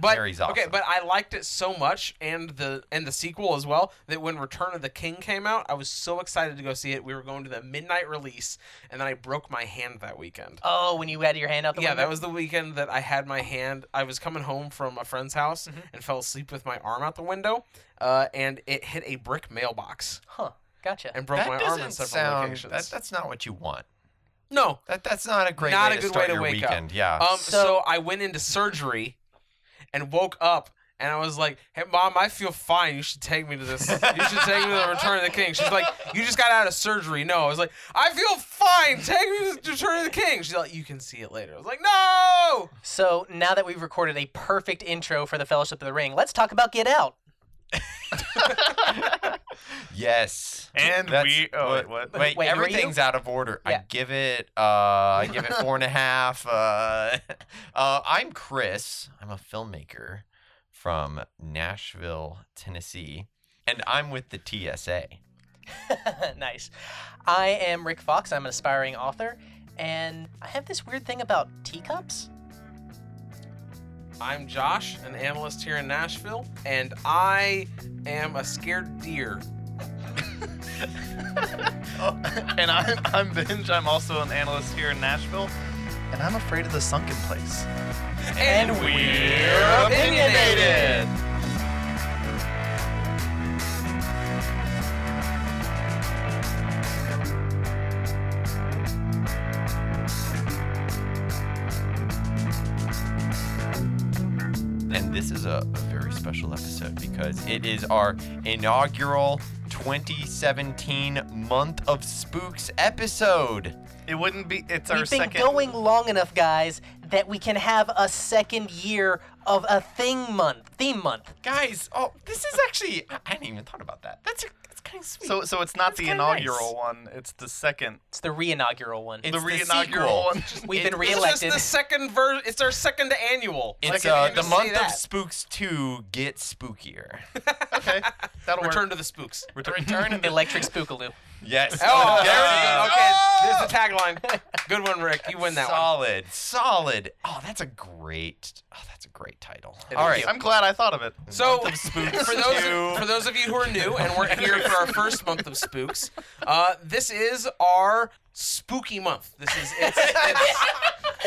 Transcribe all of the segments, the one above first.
But Mary's okay, but I liked it so much, and the and the sequel as well. That when Return of the King came out, I was so excited to go see it. We were going to the midnight release, and then I broke my hand that weekend. Oh, when you had your hand out the yeah, window. that was the weekend that I had my hand. I was coming home from a friend's house Mm-hmm. and fell asleep with my arm out the window, uh, and it hit a brick mailbox Huh. Gotcha. and broke that my arm in several sound. locations. That, that's not what you want. no, That that's not a great Not way a to good start way to your wake up. weekend. Yeah. Um, so, So- I went into surgery and woke up and I was like, "Hey, mom, I feel fine. You should take me to this. You should take me to the Return of the King." She's like, "You just got out of surgery." No, I was like, "I feel fine. Take me to the Return of the King." She's like, "You can see it later." I was like, "No." So now that we've recorded a perfect intro for the Fellowship of the Ring, let's talk about Get Out. yes. And That's we. Oh, wait, what? Wait, Wait, who are everything's out of order. I give it. Uh, I give it four and a half. Uh, uh, I'm Chris. I'm a filmmaker from Nashville, Tennessee, and I'm with the TSA. nice. I am Rick Fox. I'm an aspiring author, and I have this weird thing about teacups. I'm Josh, an analyst here in Nashville, and I am a scared deer. and I'm, I'm Binge. I'm also an analyst here in Nashville. And I'm afraid of the sunken place. And we're opinionated. And a, a very special episode because it is our inaugural 2017 Month of Spooks episode. It wouldn't be. It's our We've been second. going long enough, guys, that we can have a second year of a thing month, theme month. Guys, oh, this is actually, I I hadn't even thought about that. That's, a, that's kind of sweet. So, so it's not That's the kinda inaugural nice. one. It's the second. It's the re-inaugural one. It's the the re-inaugural sequel. one. We've been It's It's just reelected. the second version. It's our second annual. it's Like, uh, you the just say month of that. Spooks 2 Get Spookier. okay, that'll Return work. to the spooks. Return. Return to Electric Spookaloo. Yes. Oh, there it there is. Okay, Oh! there's the tagline. Good one, Rick. You win that one. solid, solid. Oh, that's a great. Oh, that's a great title. It All is. right. I'm glad I thought of it. So, of Spooks for those two. for those of you who are new and we're here for our first month of spooks, uh, this is our spooky month. This is it's, it's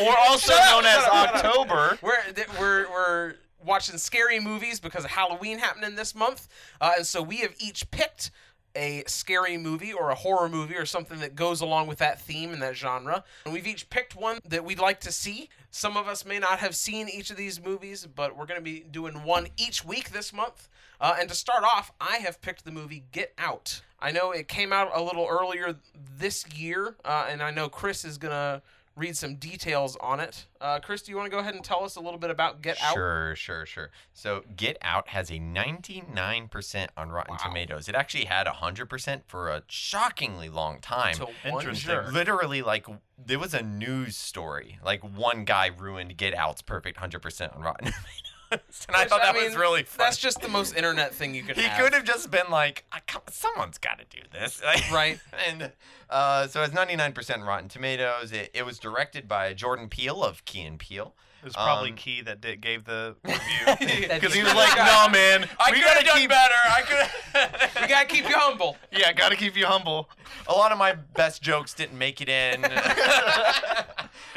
Or also up, known as up. October. we're th- we're we're watching scary movies because of Halloween happening this month, uh, and so we have each picked a scary movie or a horror movie or something that goes along with that theme and that genre. And we've each picked one that we'd like to see. Some of us may not have seen each of these movies, but we're going to be doing one each week this month. Uh, and to start off, I have picked the movie Get Out. I know it came out a little earlier this year, uh, and I know Chris is going to read some details on it. Uh, Chris, do you want to go ahead and tell us a little bit about Get Out? Sure, sure, sure. So Get Out has a 99% on Rotten Wow. Tomatoes. It actually had 100% for a shockingly long time. To Interesting. Literally, like, there was a news story. Like, one guy ruined Get Out's perfect 100% on Rotten Tomatoes. And I Which, thought that mean, was really funny. That's just the most internet thing you could he have. could have just been like, someone's got to do this. Right. and uh, so it's 99% Rotten Tomatoes. It, it was directed by Jordan Peele of Key and Peele. It was probably Um, Key that did, gave the review. Because he was like, no, man. I we could have gotta done keep, better. I could. We gotta keep you humble. Yeah, gotta keep you humble. A lot of my best jokes didn't make it in.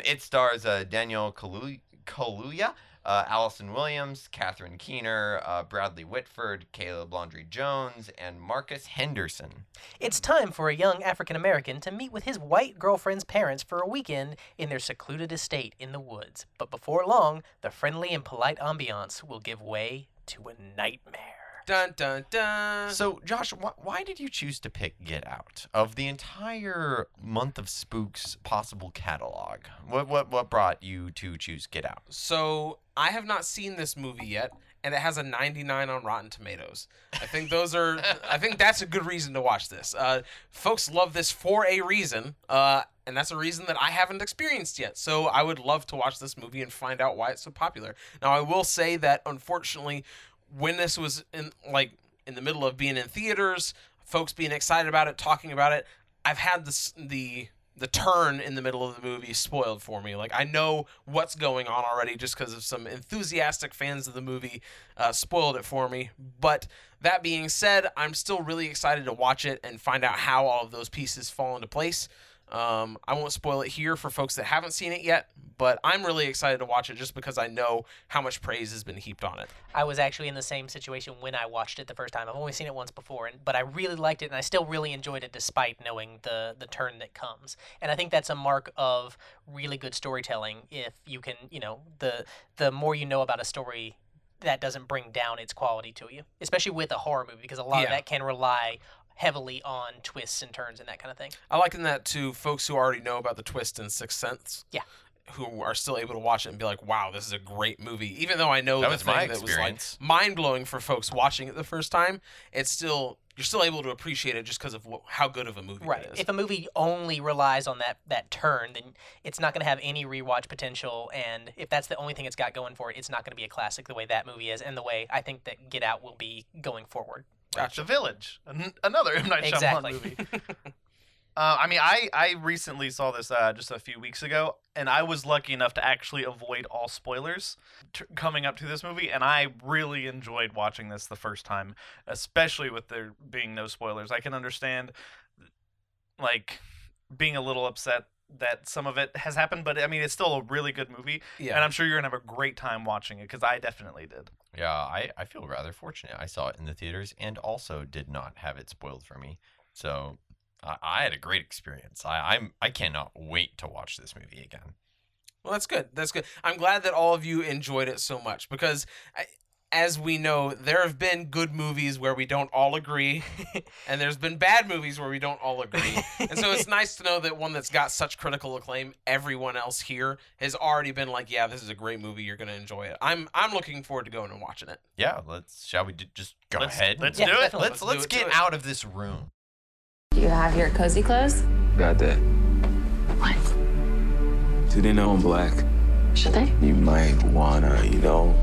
it stars uh, Daniel Kalu- Kaluuya, uh, Allison Williams, Catherine Keener, uh, Bradley Whitford, Caleb Landry Jones, and Marcus Henderson. It's time for a young African American to meet with his white girlfriend's parents for a weekend in their secluded estate in the woods. But before long, the friendly and polite ambiance will give way to a nightmare. Dun dun dun. So, Josh, wh- why did you choose to pick Get Out of the entire month of Spooks possible catalog? What what what brought you to choose Get Out? So I have not seen this movie yet, and it has a 99 on Rotten Tomatoes. I think those are. I think that's a good reason to watch this. Uh, folks love this for a reason, uh, and that's a reason that I haven't experienced yet. So I would love to watch this movie and find out why it's so popular. Now I will say that unfortunately, when this was in like in the middle of being in theaters, folks being excited about it, talking about it, I've had this the the turn in the middle of the movie spoiled for me. Like I know what's going on already just because of some enthusiastic fans of the movie uh, spoiled it for me. But that being said, I'm still really excited to watch it and find out how all of those pieces fall into place. Um, I won't spoil it here for folks that haven't seen it yet, but I'm really excited to watch it just because I know how much praise has been heaped on it. I was actually in the same situation when I watched it the first time. I've only seen it once before, and, but I really liked it, and I still really enjoyed it despite knowing the the turn that comes. And I think that's a mark of really good storytelling. If you can, you know, the the more you know about a story, that doesn't bring down its quality to you, especially with a horror movie, because a lot of that can rely heavily on twists and turns and that kind of thing. I liken that to folks who already know about the twist in Sixth Sense. Yeah. Who are still able to watch it and be like, "Wow, this is a great movie." Even though I know That the was thing my that was like experience. mind blowing for folks watching it the first time, it's still you're still able to appreciate it just because of wh- how good of a movie Right. it is. If a movie only relies on that that turn, then it's not going to have any rewatch potential. And if that's the only thing it's got going for it, it's not going to be a classic the way that movie is, and the way I think that Get Out will be going forward. The Village, an- another M Night Exactly. Movie. Uh, I mean, I, I recently saw this uh, just a few weeks ago, and I was lucky enough to actually avoid all spoilers t- coming up to this movie, and I really enjoyed watching this the first time, especially with there being no spoilers. I can understand, like, being a little upset that some of it has happened, but I mean, it's still a really good movie, yeah. and I'm sure you're gonna have a great time watching it because I definitely did. Yeah, I, I feel rather fortunate. I saw it in the theaters and also did not have it spoiled for me. So I, I had a great experience. I, I'm I cannot wait to watch this movie again. Well, that's good. That's good. I'm glad that all of you enjoyed it so much because, I, as we know, there have been good movies where we don't all agree, and there's been bad movies where we don't all agree. and so it's nice to know that one that's got such critical acclaim, everyone else here has already been like, "Yeah, this is a great movie. You're gonna enjoy it." I'm I'm looking forward to going and watching it. Yeah, let's shall we d- just go Let's- ahead? let's Yeah, do it. let's Let's let's it, get out of this room. Do you have your cozy clothes? Got that. What? Do they know I'm black? Should they? You might wanna, you know.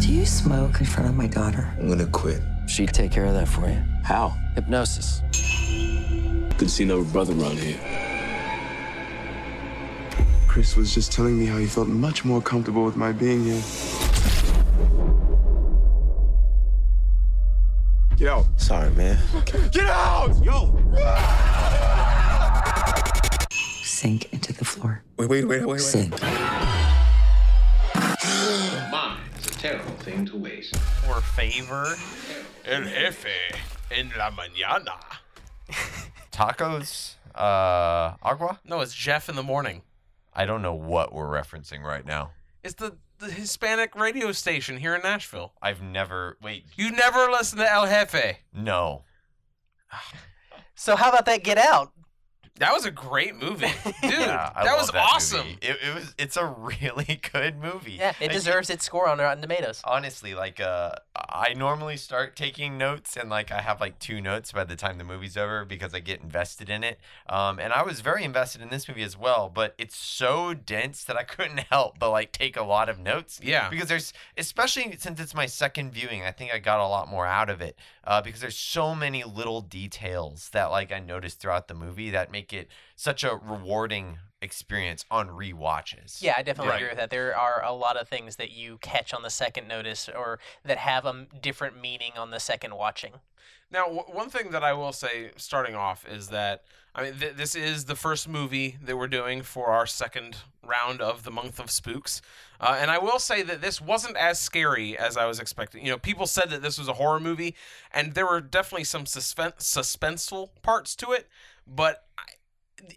Do you smoke in front of my daughter? I'm gonna quit. She'd take care of that for you. How? Hypnosis. Good to see another brother around here. Chris was just telling me how he felt much more comfortable with my being here. Get out. Sorry, man. Get out! Yo! Sink into the floor. Wait, wait, wait, wait, wait. Sink. Mine is a terrible thing to waste. Or favor. El jefe en la mañana. Tacos, uh, agua. No, it's Jeff in the morning. I don't know what we're referencing right now. It's the the Hispanic radio station here in Nashville. I've never wait. You never listen to El Jefe. No, So how about that Get Out? That was a great movie, dude. Yeah, that was that awesome. It, it was. It's a really good movie. Yeah, it Like, deserves its score on Rotten Tomatoes. honestly like uh i normally start taking notes and like i have like two notes by the time the movie's over because i get invested in it um and i was very invested in this movie as well but it's so dense that i couldn't help but like take a lot of notes Yeah. because there's especially since it's my second viewing i think i got a lot more out of it uh, because there's so many little details that like i noticed throughout the movie that make it such a rewarding experience on rewatches Yeah, I definitely Right. agree with that. There are a lot of things that you catch on the second notice or that have a different meaning on the second watching. Now, w- one thing that I will say, starting off, is that I mean, th- this is the first movie that we're doing for our second round of the month of spooks, uh, and I will say that this wasn't as scary as I was expecting. You know, people said that this was a horror movie, and there were definitely some suspen- suspenseful parts to it, but. I,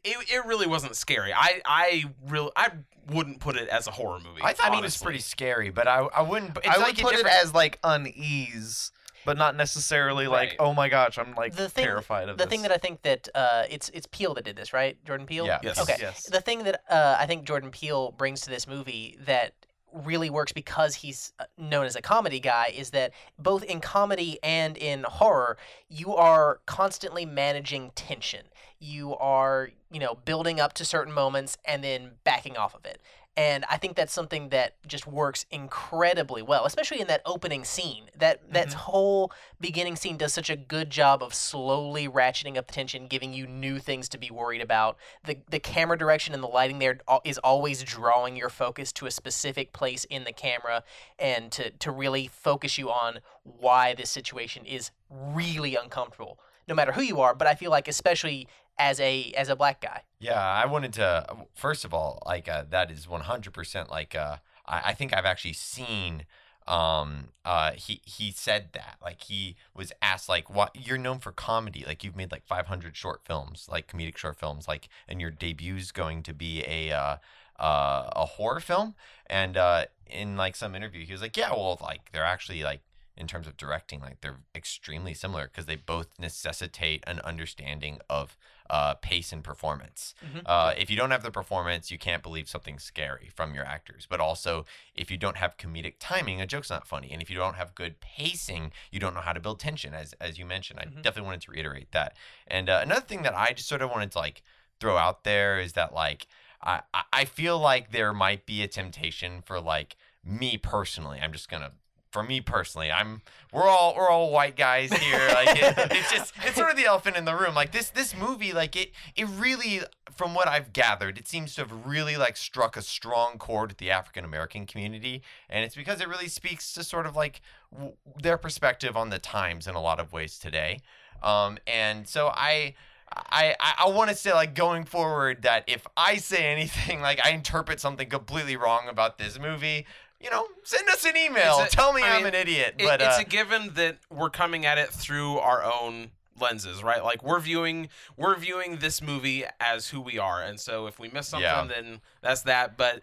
it, it really wasn't scary. I I really I wouldn't put it as a horror movie. I thought it was pretty scary, but I I wouldn't. It's I like would a put it as like unease, but not necessarily like, oh my gosh, I'm like The thing, terrified of the this. thing that I think that uh, it's it's Peele that did this, right? Jordan Peele. Yeah. Yes. Okay. Yes. The thing that uh, I think Jordan Peele brings to this movie that really works because he's uh, known as a comedy guy is that both in comedy and in horror, you are constantly managing tension. You are, you know, building up to certain moments and then backing off of it. And I think that's something that just works incredibly well, especially in that opening scene. That that mm-hmm. whole beginning scene does such a good job of slowly ratcheting up the tension, giving you new things to be worried about. The the camera direction and the lighting there is always drawing your focus to a specific place in the camera and to to really focus you on why this situation is really uncomfortable no matter who you are, but I feel like especially as a as a black guy. Yeah, I wanted to. First of all, like uh, that is one hundred percent. Like uh, I, I think I've actually seen. Um, uh, he he said that like he was asked like, what you're known for comedy, like you've made like five hundred short films, like comedic short films, like, and your debut's going to be a uh, uh, a horror film. And uh, in like some interview, he was like, yeah, well, like they're actually like in terms of directing, like they're extremely similar because they both necessitate an understanding of uh, pace and performance. Mhm. Uh, if you don't have the performance, you can't believe something scary from your actors. But also, if you don't have comedic timing, a joke's not funny. And if you don't have good pacing, you don't know how to build tension. As as you mentioned, I Mhm. definitely wanted to reiterate that. And uh, another thing that I just sort of wanted to like throw out there is that like I I- I feel like there might be a temptation for like me personally. I'm just gonna for me personally, I'm we're all we're all white guys here. Like it, it's just it's sort of the elephant in the room. Like this this movie, like it it really, from what I've gathered, it seems to have really like struck a strong chord with the African American community, and it's because it really speaks to sort of like w- their perspective on the times in a lot of ways today. Um, and so I. I, I, I want to say like going forward that if I say anything like I interpret something completely wrong about this movie, you know, send us an email. A- Tell me I I'm mean, an idiot. It- but it's uh, a given that we're coming at it through our own lenses, right? Like we're viewing we're viewing this movie as who we are, and so if we miss something, Yeah. then that's that. But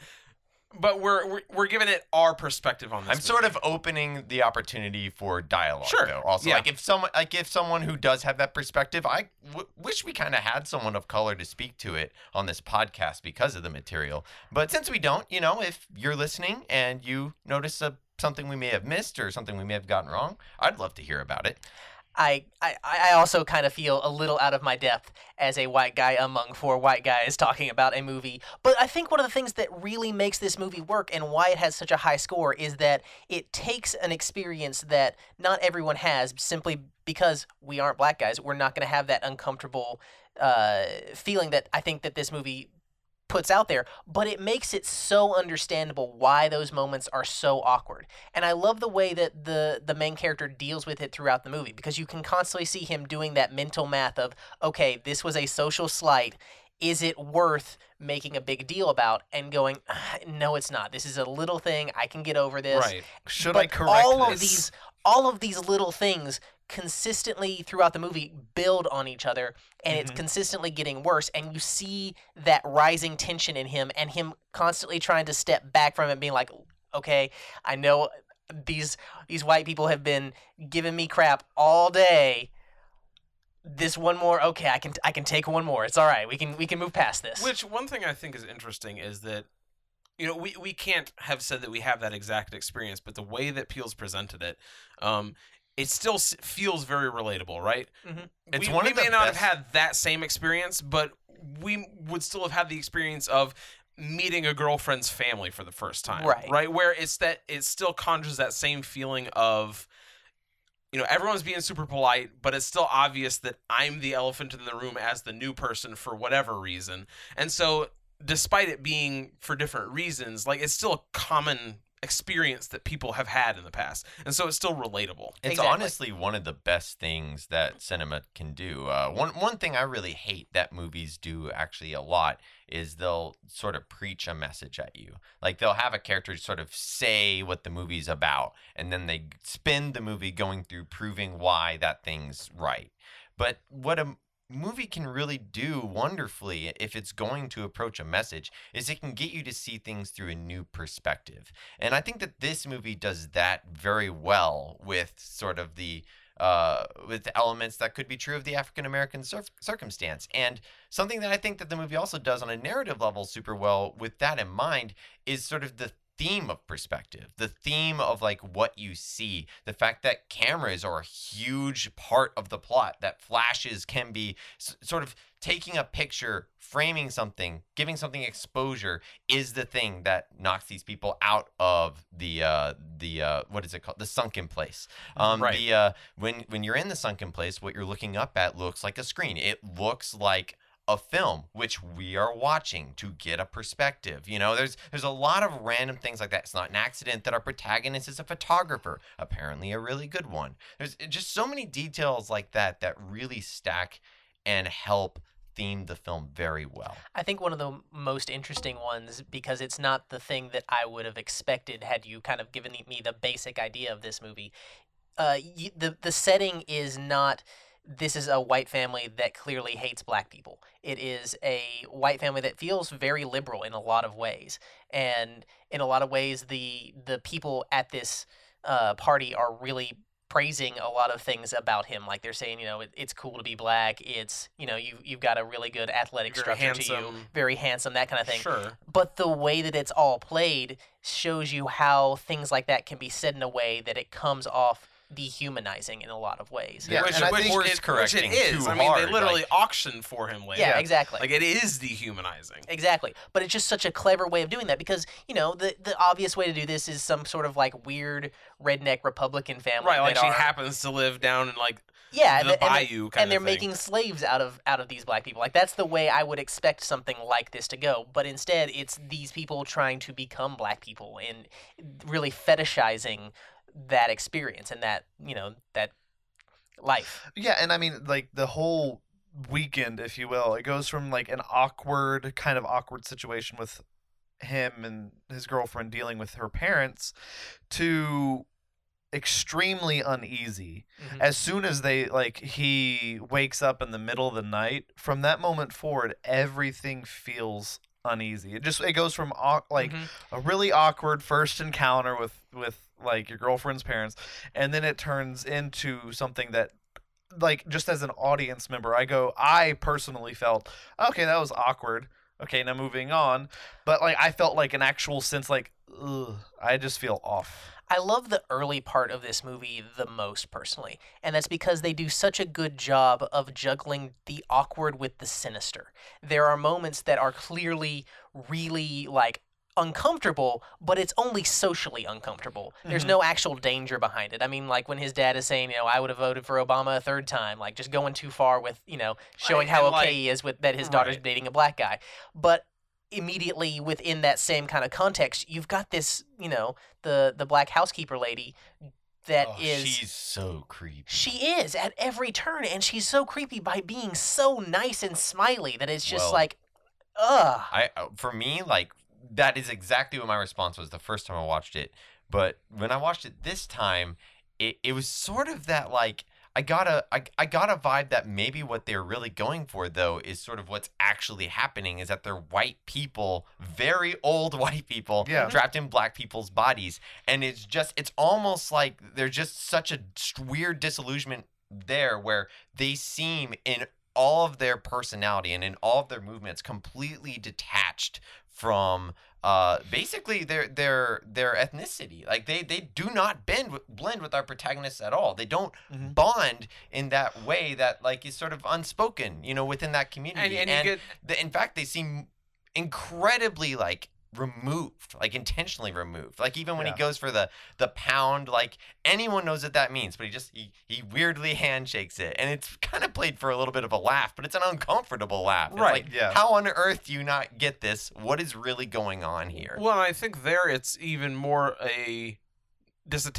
but we're we're, we're giving it our perspective on this. I'm sort of opening the opportunity for dialogue. Sure, Though. Also, yeah. like if someone, like if someone who does have that perspective, I w- wish we kind of had someone of color to speak to it on this podcast because of the material. But since we don't, you know, if you're listening and you notice a, something we may have missed or something we may have gotten wrong, I'd love to hear about it. I, I, I also kind of feel a little out of my depth as a white guy among four white guys talking about a movie. But I think one of the things that really makes this movie work and why it has such a high score is that it takes an experience that not everyone has simply because we aren't black guys. We're not going to have that uncomfortable uh, feeling that I think that this movie puts out there, but it makes it so understandable why those moments are so awkward. And I love the way that the the main character deals with it throughout the movie because you can constantly see him doing that mental math of, okay, this was a social slight. Is it worth making a big deal about and going, "Ah, no, it's not. This is a little thing. I can get over this. right. Should But I correct all this? of these all of these little things consistently throughout the movie build on each other and it's Mhm. consistently getting worse and you see that rising tension in him and him constantly trying to step back from it being like okay i know these these white people have been giving me crap all day. This one more okay i can i can take one more. It's all right. We can we can move past this. Which one thing I think is interesting is that you know we, we can't have said that we have that exact experience, but the way that Peele's presented it, um, it still feels very relatable, right? Mhm. It's we, one we may not best- have had that same experience, but we would still have had the experience of meeting a girlfriend's family for the first time, Right. Right, where it's that it still conjures that same feeling of you know, everyone's being super polite, but it's still obvious that I'm the elephant in the room as the new person for whatever reason. And so, despite it being for different reasons, like it's still a common experience that people have had in the past. And so, it's still relatable. It's Exactly. honestly one of the best things that cinema can do. Uh, one one thing I really hate that movies do actually a lot is they'll sort of preach a message at you. Like they'll have a character sort of say what the movie's about, and then they spend the movie going through proving why that thing's right. But what a movie can really do wonderfully if it's going to approach a message is it can get you to see things through a new perspective. And I think that this movie does that very well with sort of the uh, with elements that could be true of the African American cir- circumstance. And something that I think that the movie also does on a narrative level super well with that in mind is sort of the theme of perspective, the theme of like what you see, the fact that cameras are a huge part of the plot, that flashes can be s- sort of taking a picture, framing something, giving something exposure is the thing that knocks these people out of the uh the uh what is it called? The sunken place. Um Right. the uh when when you're in the sunken place, what you're looking up at looks like a screen. It looks like a film which we are watching to get a perspective you know there's there's a lot of random things like that it's not an accident that our protagonist is a photographer apparently a really good one there's just so many details like that that really stack and help theme the film very well I think one of the most interesting ones because it's not the thing that I would have expected had you kind of given me the basic idea of this movie. Uh, the the setting is not. This is a white family that clearly hates black people. It is a white family that feels very liberal in a lot of ways, and in a lot of ways, the the people at this uh, party are really praising a lot of things about him. Like they're saying, you know, it, it's cool to be black. It's you know, you you've got a really good athletic Very structure to you, very handsome, that kind of thing. Sure. But the way that it's all played shows you how things like that can be said in a way that it comes off dehumanizing in a lot of ways. Yeah, which, and I which, think- it, Course which it correcting is. too I mean, they literally like- auction for him later. Yeah, exactly. Like it is dehumanizing. Exactly. But it's just such a clever way of doing that because, you know, the the obvious way to do this is some sort of like weird redneck Republican family. Right, like she are- happens to live down in like yeah, the and, and, bayou kind and they're thing. making slaves out of out of these black people. Like that's the way I would expect something like this to go. But instead, it's these people trying to become black people and really fetishizing that experience and that you know that life. Yeah, and I mean like the whole weekend, if you will, it goes from like an awkward kind of awkward situation with him and his girlfriend dealing with her parents to extremely uneasy Mhm. as soon as they like he wakes up in the middle of the night from that moment forward everything feels uneasy. It just it goes from like Mhm. a really awkward first encounter with with like your girlfriend's parents and then it turns into something that like just as an audience member i go i personally felt okay that was awkward. Okay now moving on. But like i felt like an actual sense like ugh, i just feel off I love the early part of this movie the most personally, and that's because they do such a good job of juggling the awkward with the sinister. There are moments that are clearly really like uncomfortable, but it's only socially uncomfortable. There's Mhm. no actual danger behind it. I mean, like when his dad is saying, you know, I would have voted for Obama a third time, like just going too far with, you know, showing how okay like- he is with that his daughter's Right. dating a black guy. But immediately within that same kind of context, you've got this, you know, the the black housekeeper lady that is Oh, she's so creepy she is at every turn and she's so creepy by being so nice and smiley that it's just Well, like ugh. I uh, for me like that is exactly what my response was the first time I watched it. But when I watched it this time, it, it was sort of that like I got a I, I got a vibe that maybe what they're really going for though is sort of what's actually happening is that they're white people, very old white people Yeah. trapped in black people's bodies and it's just it's almost like there's just such a weird disillusionment there where they seem in all of their personality and in all of their movements completely detached from uh basically their their their ethnicity. Like they they do not bend with, blend with our protagonists at all. They don't Mhm. bond in that way that like is sort of unspoken you know within that community. And, and you get the, in fact they seem incredibly like removed like intentionally removed. Like even when Yeah. he goes for the the pound like anyone knows what that means but he just he, he weirdly handshakes it. And it's kind of played for a little bit of a laugh but it's an uncomfortable laugh. It's Right, like, yeah. how on earth do you not get this? What is really going on here? Well, I think there it's even more a dis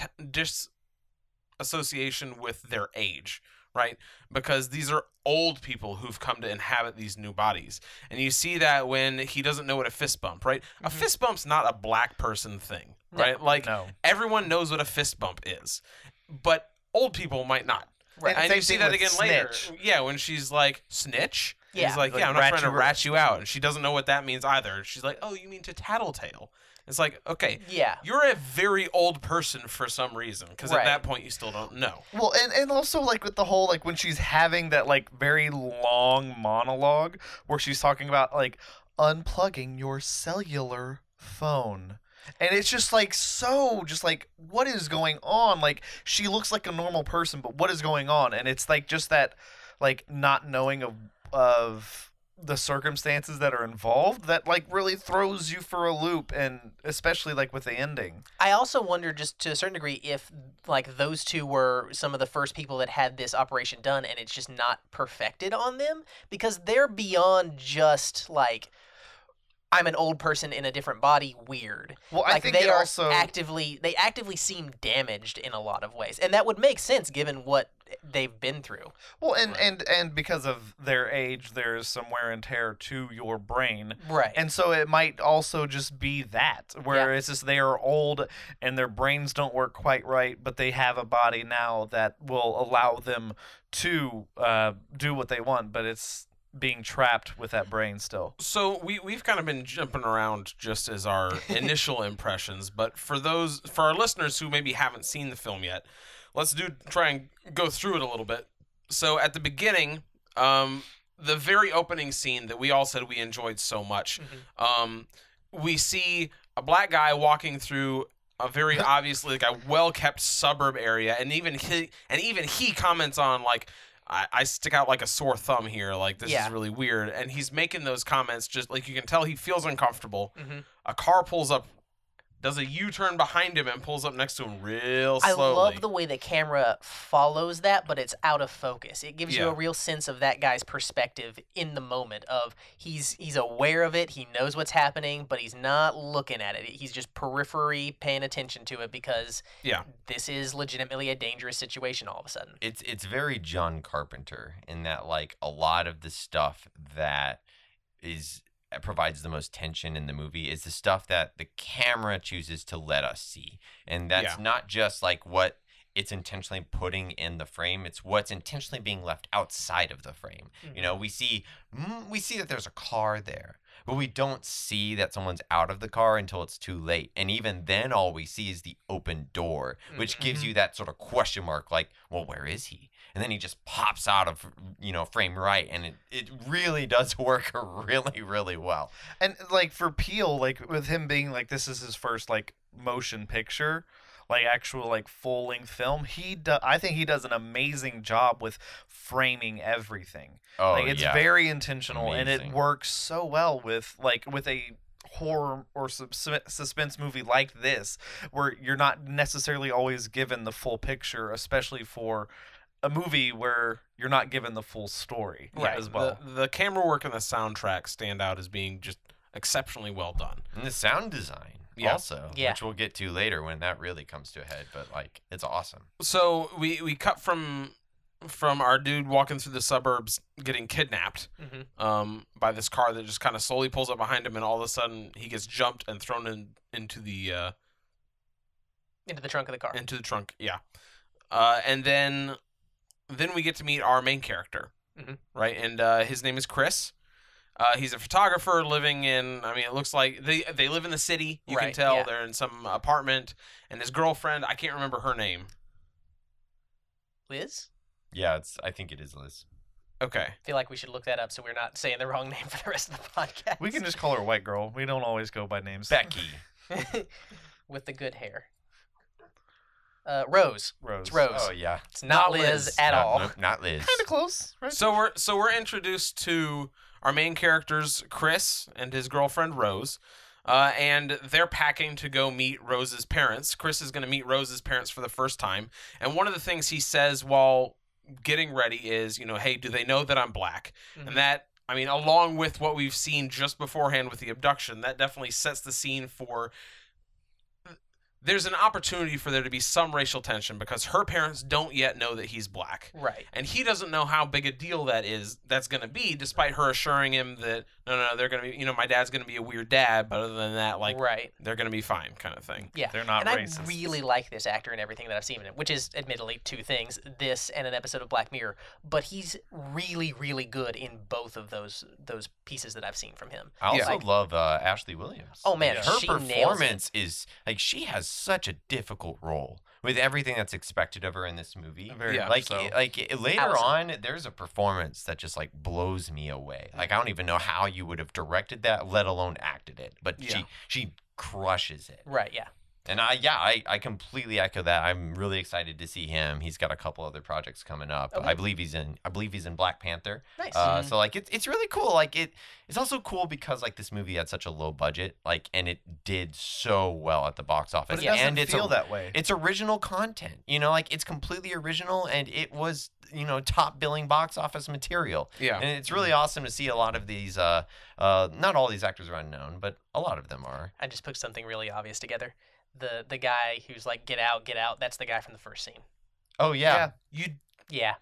disassociation with their age, right? Because these are old people who've come to inhabit these new bodies. And you see that when he doesn't know what a fist bump, right? A mm-hmm. fist bump's not a black person thing, No. right? Like no everyone knows what a fist bump is. But old people might not. Right. And Same you see that with again later. Yeah, when she's like, snitch? Yeah. He's like, Like, yeah, I'm not trying to rat you out. And she doesn't know what that means either. She's like, oh, you mean to tattletale. It's like, okay, Yeah. you're a very old person for some reason, because Right. at that point you still don't know. Well, and, and also like with the whole like when she's having that like very long monologue where she's talking about like unplugging your cellular phone. and it's just like so just like what is going on like she looks like a normal person but what is going on and it's like just that like not knowing of of the circumstances that are involved that like really throws you for a loop and especially like with the ending I also wonder, just to a certain degree, if like those two were some of the first people that had this operation done, and it's just not perfected on them because they're beyond just like I'm an old person in a different body. Weird. well i like think they are also actively they actively seem damaged in a lot of ways, and that would make sense given what they've been through. well and and and because of their age there's some wear and tear to your brain Right. And so it might also just be that, where Yeah. it's just they are old and their brains don't work quite right, but they have a body now that will allow them to uh, do what they want, but it's being trapped with that brain still. So we we've kind of been jumping around just as our initial impressions, but for those for our listeners who maybe haven't seen the film yet, let's do try and go through it a little bit. So at the beginning, um, the very opening scene that we all said we enjoyed so much, um, we see a black guy walking through a very obviously like a well kept suburb area, and even he and even he comments on like. I, I stick out like a sore thumb here. Like this Yeah. is really weird, and he's making those comments just like you can tell he feels uncomfortable. Mhm. A car pulls up, does a U turn behind him, and pulls up next to him real slowly. I love the way the camera follows that, but it's out of focus. It gives you a real sense of that guy's perspective in the moment of he's he's aware of it, he knows what's happening, but he's not looking at it. He's just periphery paying attention to it because Yeah. this is legitimately a dangerous situation all of a sudden. it's it's very John Carpenter in that like a lot of the stuff that is provides the most tension in the movie is the stuff that the camera chooses to let us see. And that's Yeah. not just like what it's intentionally putting in the frame, it's what's intentionally being left outside of the frame. You know, we see mm, we see that there's a car there. But we don't see that someone's out of the car until it's too late. And even then all we see is the open door, which gives you that sort of question mark like, well, where is he? And then he just pops out of you know frame right and it, it really does work really, really well. And like for Peele, like with him being like this is his first like motion picture, like actual like full length film, he do- I think he does an amazing job with framing everything. Oh, like it's yeah. very intentional and it works so well with like with a horror or suspense movie like this where you're not necessarily always given the full picture especially for a movie where you're not given the full story right. as well The, the camera work and the soundtrack stand out as being just exceptionally well done. And the sound design Yeah. also, Yeah. which we'll get to later when that really comes to a head, but like it's awesome. So we we cut from from our dude walking through the suburbs getting kidnapped Mhm. um, by this car that just kind of slowly pulls up behind him, and all of a sudden he gets jumped and thrown in into the uh, Into the trunk of the car. into the trunk. Yeah, uh, and then then we get to meet our main character, Mhm. right? And uh, his name is Chris. Uh, he's a photographer living in. I mean, it looks like they they live in the city. You can tell yeah. they're in some apartment, and his girlfriend. I can't remember her name. Liz? Yeah, it's I think it is Liz. Okay. I feel like we should look that up so we're not saying the wrong name for the rest of the podcast. we can just call her white girl we don't always go by names Becky. with the good hair. Uh, Rose. Rose It's Rose. Oh yeah. It's not, Not Liz, Liz. at Not- all. nope, not Liz. kind of close right So we're so we're introduced to our main characters, Chris and his girlfriend Rose, uh, and they're packing to go meet Rose's parents. Chris is going to meet Rose's parents for the first time, and one of the things he says while getting ready is, you know, hey, do they know that I'm black? Mhm. And that, I mean, along with what we've seen just beforehand with the abduction, that definitely sets the scene for. There's an opportunity for there to be some racial tension because her parents don't yet know that he's black Right. and he doesn't know how big a deal that is that's going to be despite her assuring him that no no, no they're going to be you know my dad's going to be a weird dad but other than that like right. they're going to be fine kind of thing Yeah. They're not and racist. I really like this actor and everything that I've seen in it, which is admittedly two things: this and an episode of Black Mirror. But he's really, really good in both of those those pieces that I've seen from him. I also Like- love uh, Ashley Williams. Oh, man, Like, her she nails it. performance is like she has such a difficult role with everything that's expected of her in this movie. Uh, very Yeah. like so. like later Allison. on, there's a performance that just like blows me away. Like I don't even know how you would have directed that, let alone acted it. But Yeah. she she crushes it. Right. Yeah. And I, yeah, I, I completely echo that. I'm really excited to see him. He's got a couple other projects coming up. Okay. I believe he's in. I believe he's in Black Panther. Nice. Uh, so like it's it's really cool. Like it it's also cool because like this movie had such a low budget, like and it did so well at the box office. But it doesn't and it's feel a- that way. It's original content. You know, like it's completely original and it was you know top billing box office material. Yeah. And it's really awesome to see a lot of these. Uh, uh, not all these actors are unknown, but a lot of them are. I just put something really obvious together. The the guy who's like, "Get out, get out." That's the guy from the first scene. Oh yeah. You Yeah.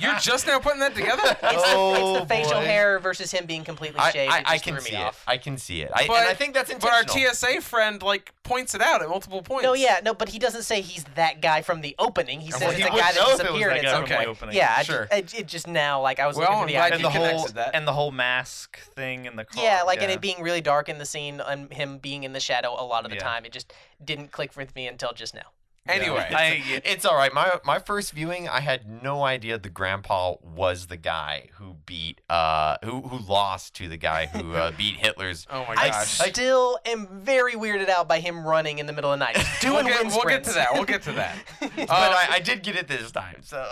you're just now putting that together. It's, the, it's Oh, the facial boy. hair versus him being completely I, shaved. I, it I can threw me see it. off. I can see it. I, But- and I think that's intentional. But our. TSA friend like points it out at multiple points. No, yeah, no, but he doesn't say he's that guy from the opening. He says Well, it's he the would guy that if it disappeared that at some from point. opening. Yeah, I Sure. ju- it, it just now like I was Well, looking for I'm the glad idea. and the you whole connected that. and the whole mask thing in the car. Yeah, like and it being really dark in the scene and him being in the shadow a lot of the Yeah. time. It just didn't click with me until just now. Anyway, I, It's all right. My my first viewing, I had no idea the grandpa was the guy who beat uh who who lost to the guy who uh, beat Hitler's. oh my gosh! I still am very weirded out by him running in the middle of the night, doing we'll, get, we'll get to that. We'll get to that. but Uh, I, I did get it this time. So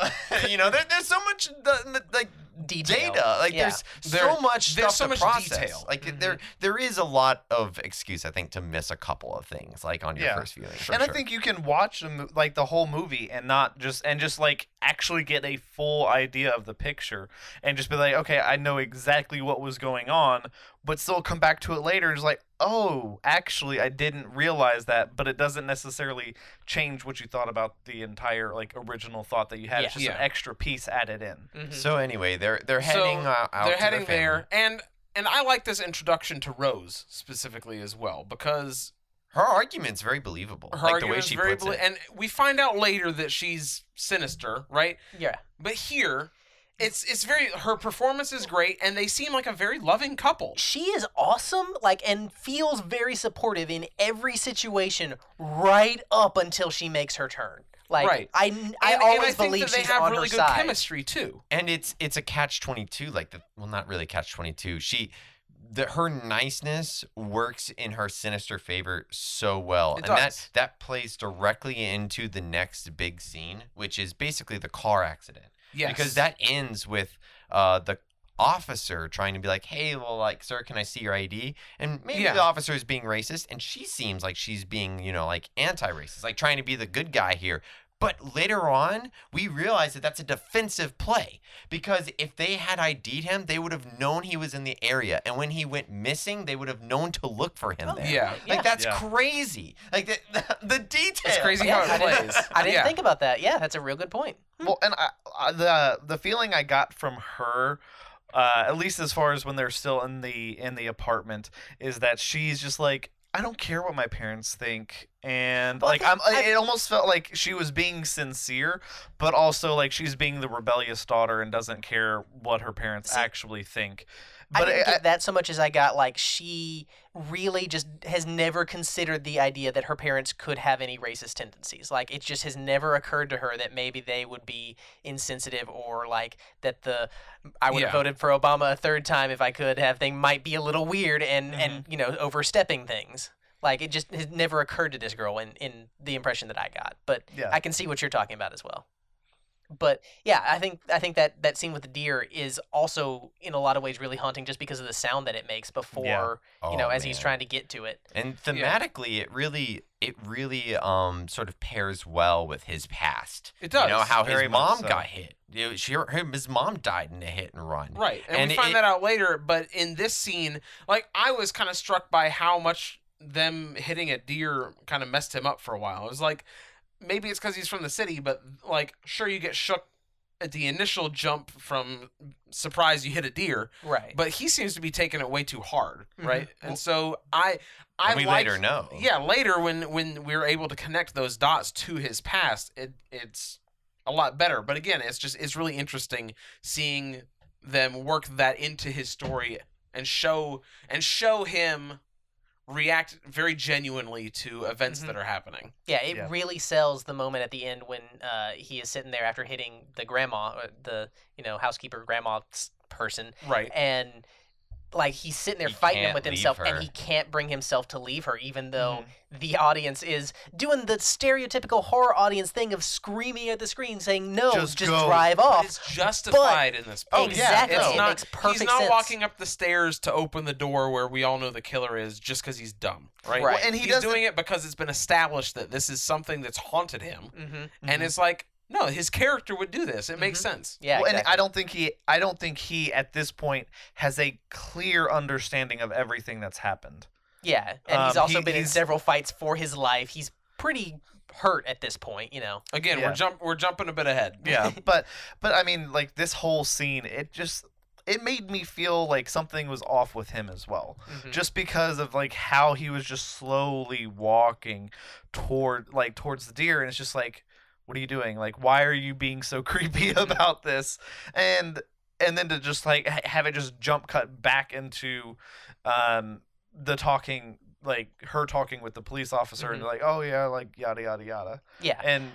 you know, there, there's so much the, the, like Detail. data. Like Yeah. there's There- so much there's stuff so to much process. detail. Like there mm-hmm. there is a lot of excuse I think to miss a couple of things like on your Yeah. first viewing. for and sure. I think you can watch a mo- like the whole movie and not just and just like actually get a full idea of the picture and just be like, okay, I know exactly what was going on, but still come back to it later and just like, oh, actually, I didn't realize that, but it doesn't necessarily change what you thought about the entire like original thought that you had. It's Yeah. just an extra piece added in. Mhm. So anyway, they're they're heading uh, out. they're to heading their there, and and I like this introduction to Rose specifically as well because Her argument's very believable. her like the way argument's she very puts bel- it. and we find out later that she's sinister, right? Yeah. But here, it's it's very her performance is great, and they seem like a very loving couple. She is awesome, like, and feels very supportive in every situation, right up until she makes her turn. Like, Right. I, I And- and I always think believe that they she's have on really her good side. chemistry too. and it's it's a catch 22 like the well not really catch 22 she the, her niceness works in her sinister favor so well It and does. that that plays directly into the next big scene which is basically the car accident Yes, because that ends with uh the officer trying to be like hey well like sir can i see your id and maybe Yeah. the officer is being racist and she seems like she's being you know like anti-racist like trying to be the good guy here but later on, we realize that that's a defensive play because if they had ID'd him, they would have known he was in the area, and when he went missing, they would have known to look for him Oh, there. Yeah. like that's Yeah. crays Like the, the, the detail. It's crazy Yeah, how I it didn't. I didn't yeah. think about that. Yeah, that's a real good point. Well, and I, I, the the feeling I got from her, uh, at least as far as when they're still in the in the apartment, is that she's just like, I don't care what my parents think, and Well, like I'm. I- it almost felt like she was being sincere, but also like she's being the rebellious daughter and doesn't care what her parents See, actually think. I But didn't I- get that so much as I got like she really just has never considered the idea that her parents could have any racist tendencies. Like it just has never occurred to her that maybe they would be insensitive or like that the I would have Yeah. voted for Obama a third time if I could have thing might be a little weird and and mm-hmm. you know overstepping things. Like it just has never occurred to this girl in in the impression that I got. But Yeah. I can see what you're talking about as well. But yeah, I think I think that that scene with the deer is also in a lot of ways really haunting just because of the sound that it makes before you know Oh, as he's trying to get to it. And thematically, it really, it really, um, sort of pairs well with his past. It does. You know how very his mom so. got hit. You she, her, his mom died in a hit and run. Right, and, And we find that out later. But in this scene, like I was kind of struck by how much them hitting a deer kind of messed him up for a while. It was like maybe it's because he's from the city, but like sure you get shook at the initial jump from surprise you hit a deer, Right. but he seems to be taking it way too hard, Mhm. right? And so I, I And we liked- later know. Yeah, later when when we were able to connect those dots to his past, it it's a lot better. But again, it's just it's really interesting seeing them work that into his story and show and show him react very genuinely to events Mhm. that are happening. Yeah, it Yeah. really sells the moment at the end when uh, he is sitting there after hitting the grandma, uh, the you know housekeeper grandma person, Right. and like he's sitting there He fighting can't with himself, her. and he can't bring himself to leave her, even though Mm-hmm. the audience is doing the stereotypical horror audience thing of screaming at the screen, saying, "No, Just just, go." drive But off." it's justified in this. Oh, movie. yeah, exactly. no. It's It not, makes perfect he's not sense. walking up the stairs to open the door where we all know the killer is just because he's dumb, right? Right. Well, and he he's doing it because it's been established that this is something that's haunted him, hmm and it's like, no, his character would do this. It makes Mhm. sense. Yeah, well, exactly. and I don't think he I don't think he at this point has a clear understanding of everything that's happened. yeah, and he's um, also he- been in several fights for his life. He's pretty hurt at this point, you know. Again, Yeah. we're jump we're jumping a bit ahead. Yeah, but but I mean like this whole scene it just it made me feel like something was off with him as well. Mhm. Just because of like how he was just slowly walking toward like towards the deer and it's just like what are you doing? Like why are you being so creepy about this? And and then to just like have it just jump cut back into um the talking like her talking with the police officer and Mhm. like oh yeah like yada yada yada Yeah, and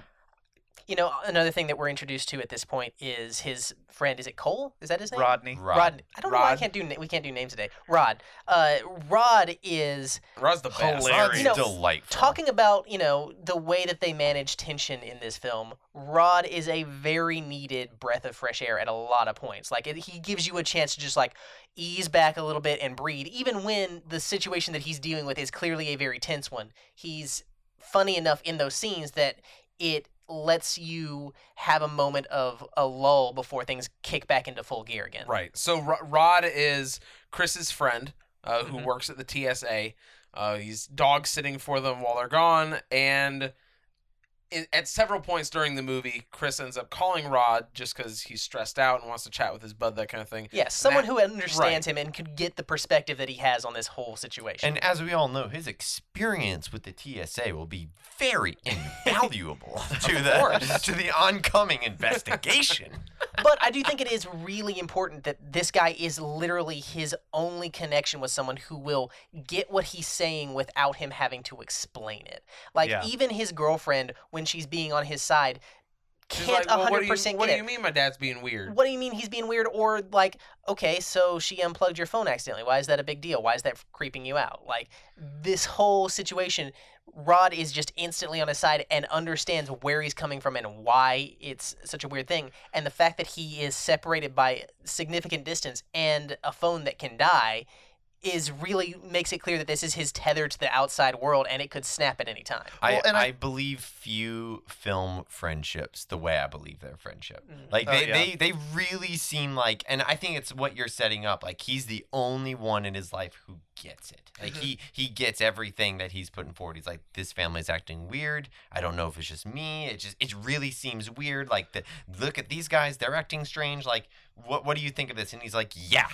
you know, another thing that we're introduced to at this point is his friend. Is it Cole? Is that his name? Rodney Rod. Rod. I don't know why I can't do na- we can't do names today. Rod. Uh, Rod is Rod's the best. Hilarious. Rod's You know, delightful. talking about you know the way that they manage tension in this film. Rod is a very needed breath of fresh air at a lot of points. Like it, he gives you a chance to just like ease back a little bit and breathe, even when the situation that he's dealing with is clearly a very tense one. He's funny enough in those scenes that it lets you have a moment of a lull before things kick back into full gear again. Right. So Ro- Rod is Chris's friend, uh, who Mhm. works at the TSA. Uh, he's dog sitting for them while they're gone, and at several points during the movie, Chris ends up calling Rod just because he's stressed out and wants to chat with his bud, that kind of thing. Yes, someone That- who understands him and could get the perspective that he has on this whole situation. And as we all know, his experience with the TSA will be very invaluable to the course. to the oncoming investigation. but I do think it is really important that this guy is literally his only connection with someone who will get what he's saying without him having to explain it. Like Yeah. even his girlfriend, when she's being on his side, She's can't like, well, hundred what do you, what do you mean my dad's being weird? What do you mean he's being weird? Or like, okay, so she unplugged your phone accidentally. Why is that a big deal? Why is that creeping you out? Like this whole situation, Rod is just instantly on his side and understands where he's coming from and why it's such a weird thing. And the fact that he is separated by significant distance and a phone that can die is really makes it clear that this is his tether to the outside world and it could snap at any time. I, Well, and I, I- believe few film friendships the way I believe their friendship. Mhm. Like Oh, they, yeah. they they really seem like and I think it's what you're setting up. Like he's the only one in his life who gets it. Like he he gets everything that he's putting forward. He's like, This family's acting weird. I don't know if it's just me. It just it really seems weird. Like the look at these guys, they're acting strange. Like what what do you think of this? And he's like, Yeah,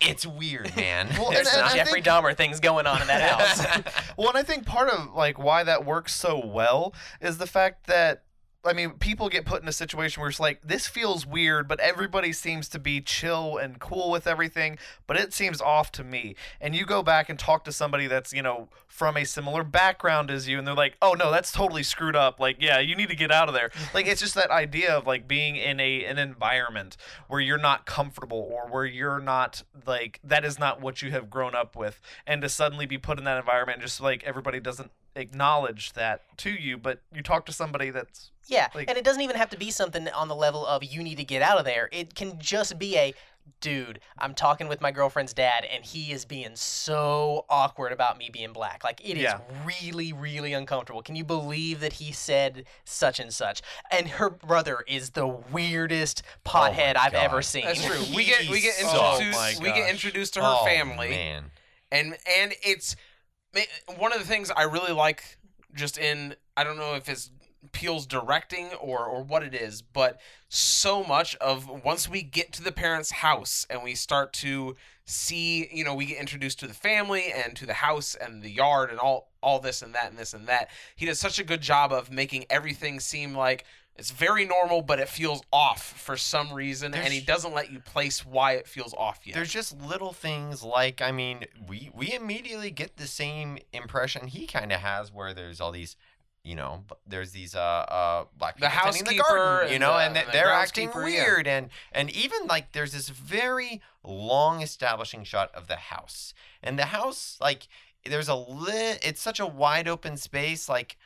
it's weird, man. Well, There's and- some and I Jeffrey think- Dahmer things going on in that house. Well, and I think part of like why that works so well is the fact that I mean, people get put in a situation where it's like this feels weird, but mm-hmm. everybody seems to be chill and cool with everything, but it seems off to me. And you go back and talk to somebody that's, you know, from a similar background as you and they're like, "Oh no, that's totally screwed up. Like, yeah, you need to get out of there." Like it's just that idea of like being in a an environment where you're not comfortable or where you're not like that is not what you have grown up with and to suddenly be put in that environment just like everybody doesn't acknowledge that to you but you talk to somebody that's Yeah, Like- and it doesn't even have to be something on the level of you need to get out of there. It can just be a dude, I'm talking with my girlfriend's dad and he is being so awkward about me being black. Like it is Yeah. really really uncomfortable. Can you believe that he said such and such? And her brother is the weirdest pothead I've ever seen. That's true. We get we get He's so- introduced Oh we get introduced to her Oh, family. Man. and and it's ma- one of the things I really like just in I don't know if it's Peele's directing or or what it is, but so much of once we get to the parents' house and we start to see, you know, we get introduced to the family and to the house and the yard and all all this and that and this and that. He does such a good job of making everything seem like it's very normal, but it feels off for some reason, and he doesn't let you place why it feels off yet. There's just little things like I mean, we we immediately get the same impression he kind of has, where there's all these you know, there's these uh uh black The people the housekeeper garden, you know, the- and, the they're acting groundskeeper, yeah. weird, and and even like there's this very long establishing shot of the house, and the house like there's a lit, it's such a wide open space, like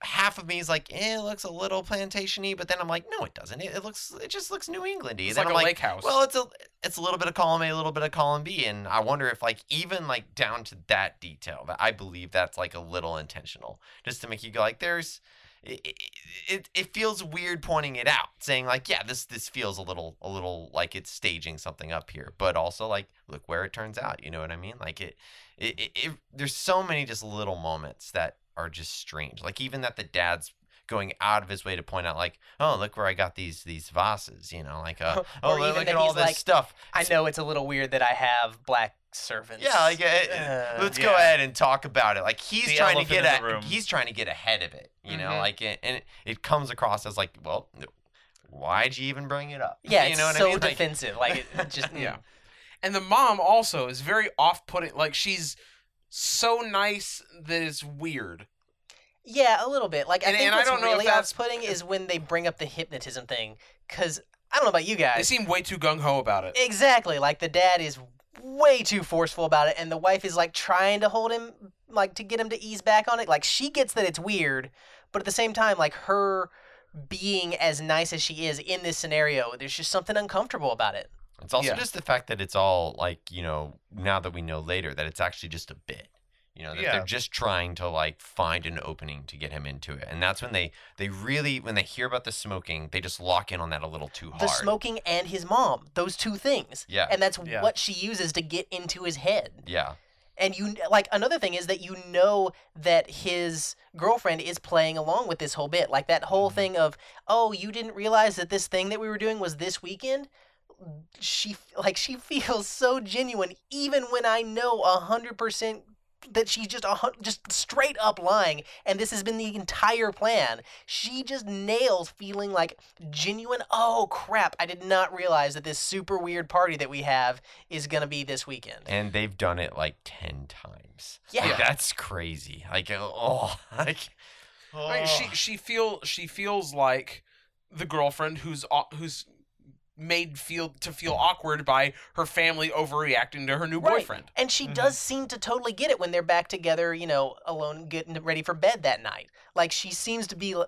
half of me is like, eh, it looks a little plantation-y, but then I'm like, no, it doesn't. It, it looks, it just looks New Englandy. It's then like I'm a lake house. Well, it's a, it's a little bit of column A, a little bit of column B, and I wonder if like even like down to that detail, that I believe that's like a little intentional, just to make you go like, there's. It, it, it feels weird pointing it out saying like yeah this this feels a little a little like it's staging something up here but also like look where it turns out you know what i mean like it it, it, it there's so many just little moments that are just strange like even that the dad's going out of his way to point out like oh look where i got these these vases you know like uh, oh Or look at all this like, stuff I know it's a little weird that I have black servants. yeah, like, uh, Uh, let's go ahead and talk about it. Like he's The trying to get a, he's trying to get ahead of it, you know, Mhm. like it, and it, it comes across as like, well, why'd you even bring it up? yeah, you it's know what so I mean? Like, defensive. Like, it, it just Yeah. And the mom also is very off-putting. Like she's so nice that it's weird. Yeah, a little bit. Like I And- think I what's don't know if really off-putting is when they bring up the hypnotism thing. Because I don't know about you guys. They seem way too gung ho about it. Exactly. Like the dad is way too forceful about it, and the wife is like trying to hold him, like to get him to ease back on it. Like she gets that it's weird, but at the same time, like her being as nice as she is in this scenario, there's just something uncomfortable about it. It's also Yeah. just the fact that it's all like, you know, now that we know later that it's actually just a bit. You know, that Yeah. they're just trying to like find an opening to get him into it. And that's when they they really when they hear about the smoking, they just lock in on that a little too hard. The smoking and his mom, those two things. Yeah. And that's Yeah. what she uses to get into his head. Yeah. and you like another thing is that you know that his girlfriend is playing along with this whole bit like that whole mm-hmm. thing of oh you didn't realize that this thing that we were doing was this weekend she like she feels so genuine even when i know a hundred percent that she's just a just straight up lying and this has been the entire plan she just nails feeling like genuine oh crap i did not realize that this super weird party that we have is gonna be this weekend And they've done it like 10 times. Yeah. Like, that's crazy. Like oh, like I mean, she she feel she feels like the girlfriend who's uh, who's made feel to feel awkward by her family overreacting to her new Right. boyfriend. And she does seem to totally get it when they're back together, you know, alone, getting ready for bed that night. Like she seems to be uh,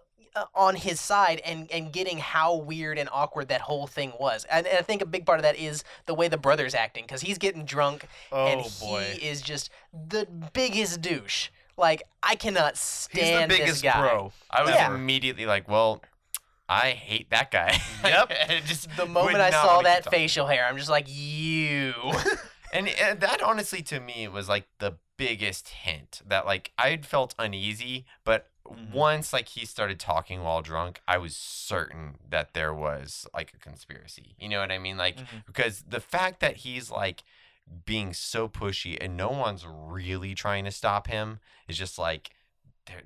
on his side and and getting how weird and awkward that whole thing was. And, and I think a big part of that is the way the brother's acting because he's getting drunk and Oh, boy. he is just the biggest douche. Like I cannot stand He's the biggest this guy. bro. I was Yeah. immediately like, well, I hate that guy. Yep. And just The moment I saw that facial hair, I'm just like, you. And, and that honestly to me was like the biggest hint that like I'd felt uneasy, but Mhm. once like he started talking while drunk, I was certain that there was like a conspiracy. You know what I mean? Like Mhm. because the fact that he's like being so pushy and no one's really trying to stop him is just like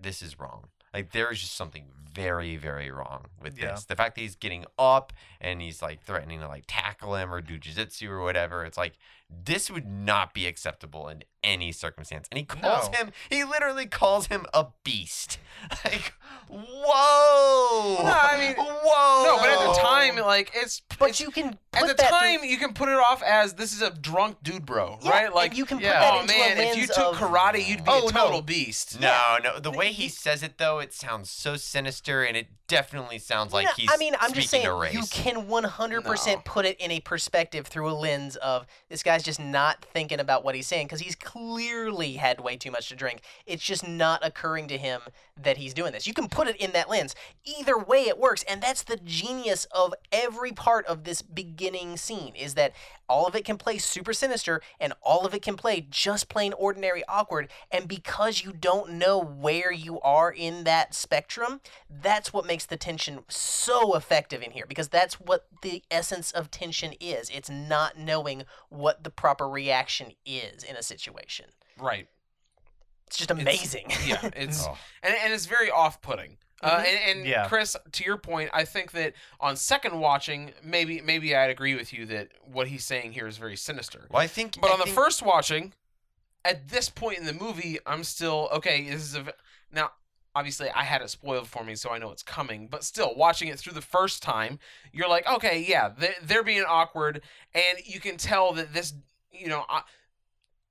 this is wrong. Like there is just something very very wrong with Yeah. this. The fact that he's getting up and he's like threatening to like tackle him or do jiu-jitsu or whatever, it's like this would not be acceptable in any circumstance. And he calls No. him he literally calls him a beast. Like whoa. No, I mean- whoa. No, but at the time, like it's But it's- you can at the that through- time you can put it off as this is a drunk dude, bro, Yeah, right? Like you can put yeah. that oh into man, a if you took of- karate, you'd be Oh, a no. total beast. No, no. The way he he- says it though, it sounds so sinister, and it definitely sounds like No, he's. I mean, I'm just saying you can 100% No. put it in a perspective through a lens of this guy's just not thinking about what he's saying because he's clearly had way too much to drink. It's just not occurring to him that he's doing this. You can put it in that lens. Either way, it works, and that's the genius of every part of this beginning scene is that all of it can play super sinister and all of it can play just plain ordinary awkward and because you don't know where you are in that spectrum that's what makes the tension so effective in here because that's what the essence of tension is it's not knowing what the proper reaction is in a situation Right. it's just amazing Yeah, it's Oh. and, and it's very off-putting. Uh, Mhm. and, and Yeah. Chris, to your point, I think that on second watching, maybe maybe I'd agree with you that what he's saying here is very sinister. Well, I think. But I on the first watching, at this point in the movie, I'm still okay. This is a v- now. Obviously I had it spoiled for me, so I know it's coming. But still, watching it through the first time, you're like, okay, yeah, they- they're being awkward, and you can tell that this, you know.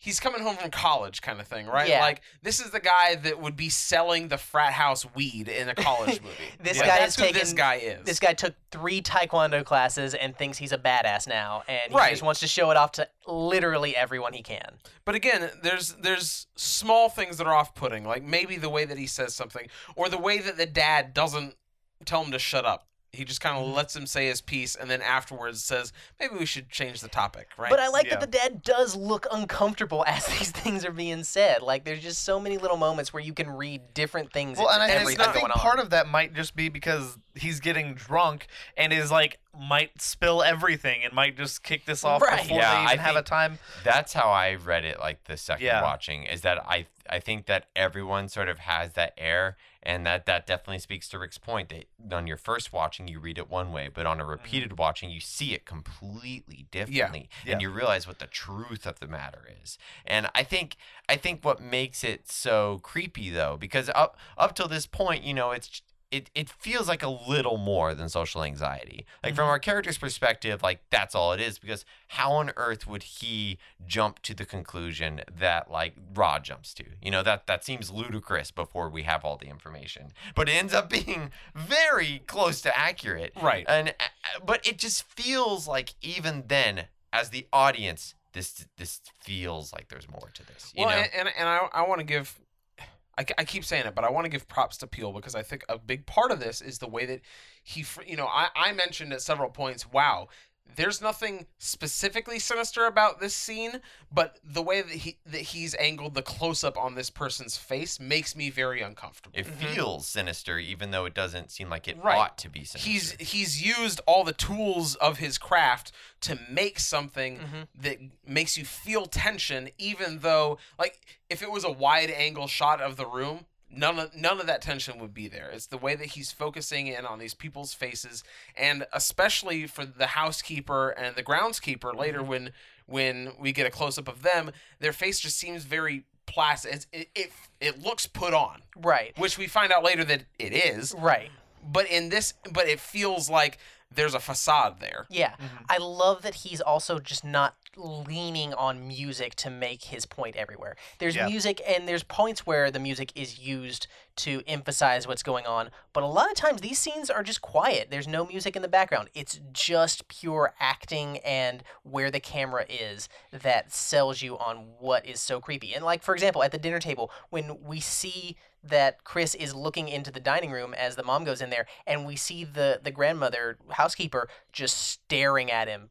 He's coming home from college, kind of thing, right? Yeah. Like this is the guy that would be selling the frat house weed in a college movie. This Like, guy that's is who taking. this guy is. This guy took three taekwondo classes and thinks he's a badass now, and he Right. just wants to show it off to literally everyone he can. But again, there's there's small things that are off-putting, like maybe the way that he says something, or the way that the dad doesn't tell him to shut up. He just kind of Mm-hmm. lets him say his piece, and then afterwards says, "Maybe we should change the topic." Right? But I like Yeah. that the dad does look uncomfortable as these things are being said. Like there's just so many little moments where you can read different things. Well, and I, into and everything I think on. part of that might just be because he's getting drunk and is like might spill everything and might just kick this off Right. before Yeah, they even I have a time. That's how I read it. Like the second Yeah. watching is that I I think that everyone sort of has that air, and that that definitely speaks to Rick's point that on your first watching you read it one way, but on a mm-hmm. repeated watching you see it completely differently, Yeah. and you realize what the truth of the matter is. And I think I think what makes it so creepy though, because up up till this point, you know, it's it, it feels like a little more than social anxiety. Like from our character's perspective, like that's all it is. Because how on earth would he jump to the conclusion that like Rod jumps to? You know that that seems ludicrous before we have all the information, but it ends up being very close to accurate. Right. And uh, but it just feels like even then, as the audience, this this feels like there's more to this. You well, know. and and, and I, I want to give, I, I keep saying it, but I want to give props to Peele because I think a big part of this is the way that he, you know, I, I mentioned at several points, wow, there's nothing specifically sinister about this scene, but the way that he that he's angled the close up on this person's face makes me very uncomfortable. it mm-hmm. feels sinister, even though it doesn't seem like it Right. ought to be sinister. He's he's used all the tools of his craft to make something mm-hmm. that makes you feel tension, even though like if it was a wide angle shot of the room, none of none of that tension would be there. It's the way that he's focusing in on these people's faces, and especially for the housekeeper and the groundskeeper mm-hmm. later when when we get a close up of them, their face just seems very plastic. It, it it looks put on, right, which we find out later that it is right. but in this but it feels like there's a facade there Yeah. Mm-hmm. I love that he's also just not leaning on music to make his point everywhere. There's Yeah. music and there's points where the music is used to emphasize what's going on, but a lot of times these scenes are just quiet. There's no music in the background. It's just pure acting and where the camera is that sells you on what is so creepy. And like for example, at the dinner table when we see that Chris is looking into the dining room as the mom goes in there, and we see the the grandmother housekeeper just staring at him.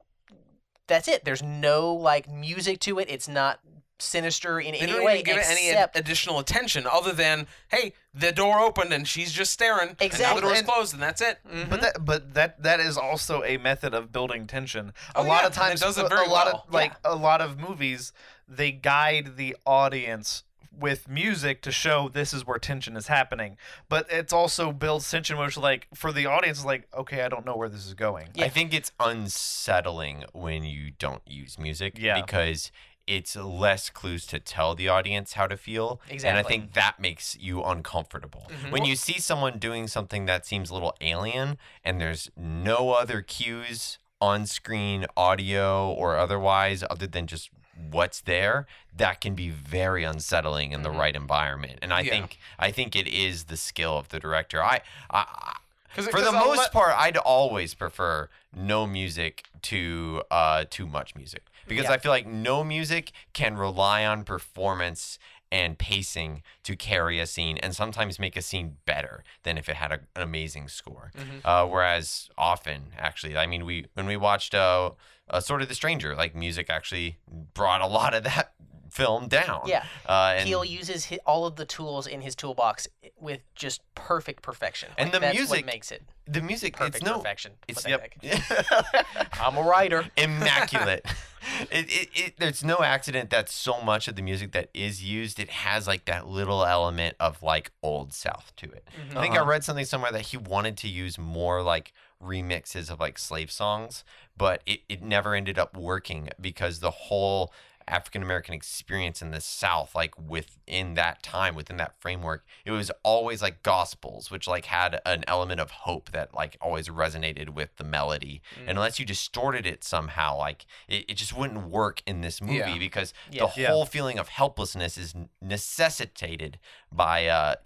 That's it. There's no like music to it. It's not sinister in they any don't way even give it any ad- additional attention other than hey the door opened and she's just staring and now Exactly. the door's And- closed and that's it But mm-hmm. that, but that, that is also a method of building tension. A Oh, lot yeah, of times, it does it a- very a lot well. of like a lot of movies, they guide the audience with music to show this is where tension is happening. But it's also builds tension, which like for the audience, is like okay, I don't know where this is going. I think it's unsettling when you don't use music Yeah. because it's less clues to tell the audience how to feel. Exactly. And I think that makes you uncomfortable. Mm-hmm. When you see someone doing something that seems a little alien and there's no other cues on screen, audio or otherwise, other than just what's there, that can be very unsettling in the right environment. And I Yeah. think I think it is the skill of the director. I, I, it- for the I'll most let- part, I'd always prefer no music to uh, too much music because Yeah. I feel like no music can rely on performance and pacing to carry a scene and sometimes make a scene better than if it had a, an amazing score. Mm-hmm. Uh, whereas often, actually, I mean, we when we watched uh, uh, Sort of the Stranger, like music actually brought a lot of that film down. Yeah. uh, and, uses hi all of the tools in his toolbox with just perfect perfection. And Like, the that's music- what makes it the music, perfect it's no, perfection. it's yep. I'm a writer. immaculate. it, it, it, there's no accident that so much of the music that is used, it has like that little element of like old South to it. I think I Uh-huh. read something somewhere that he wanted to use more like remixes of like slave songs, but it, it never ended up working because the whole African American experience in the South, like within that time, within that framework, it was always like gospels, which like had an element of hope that like always resonated with the melody. Mm. And unless you distorted it somehow, like it, it just wouldn't work in this movie Yeah. because Yeah. the Yeah. whole feeling of helplessness is necessitated by uh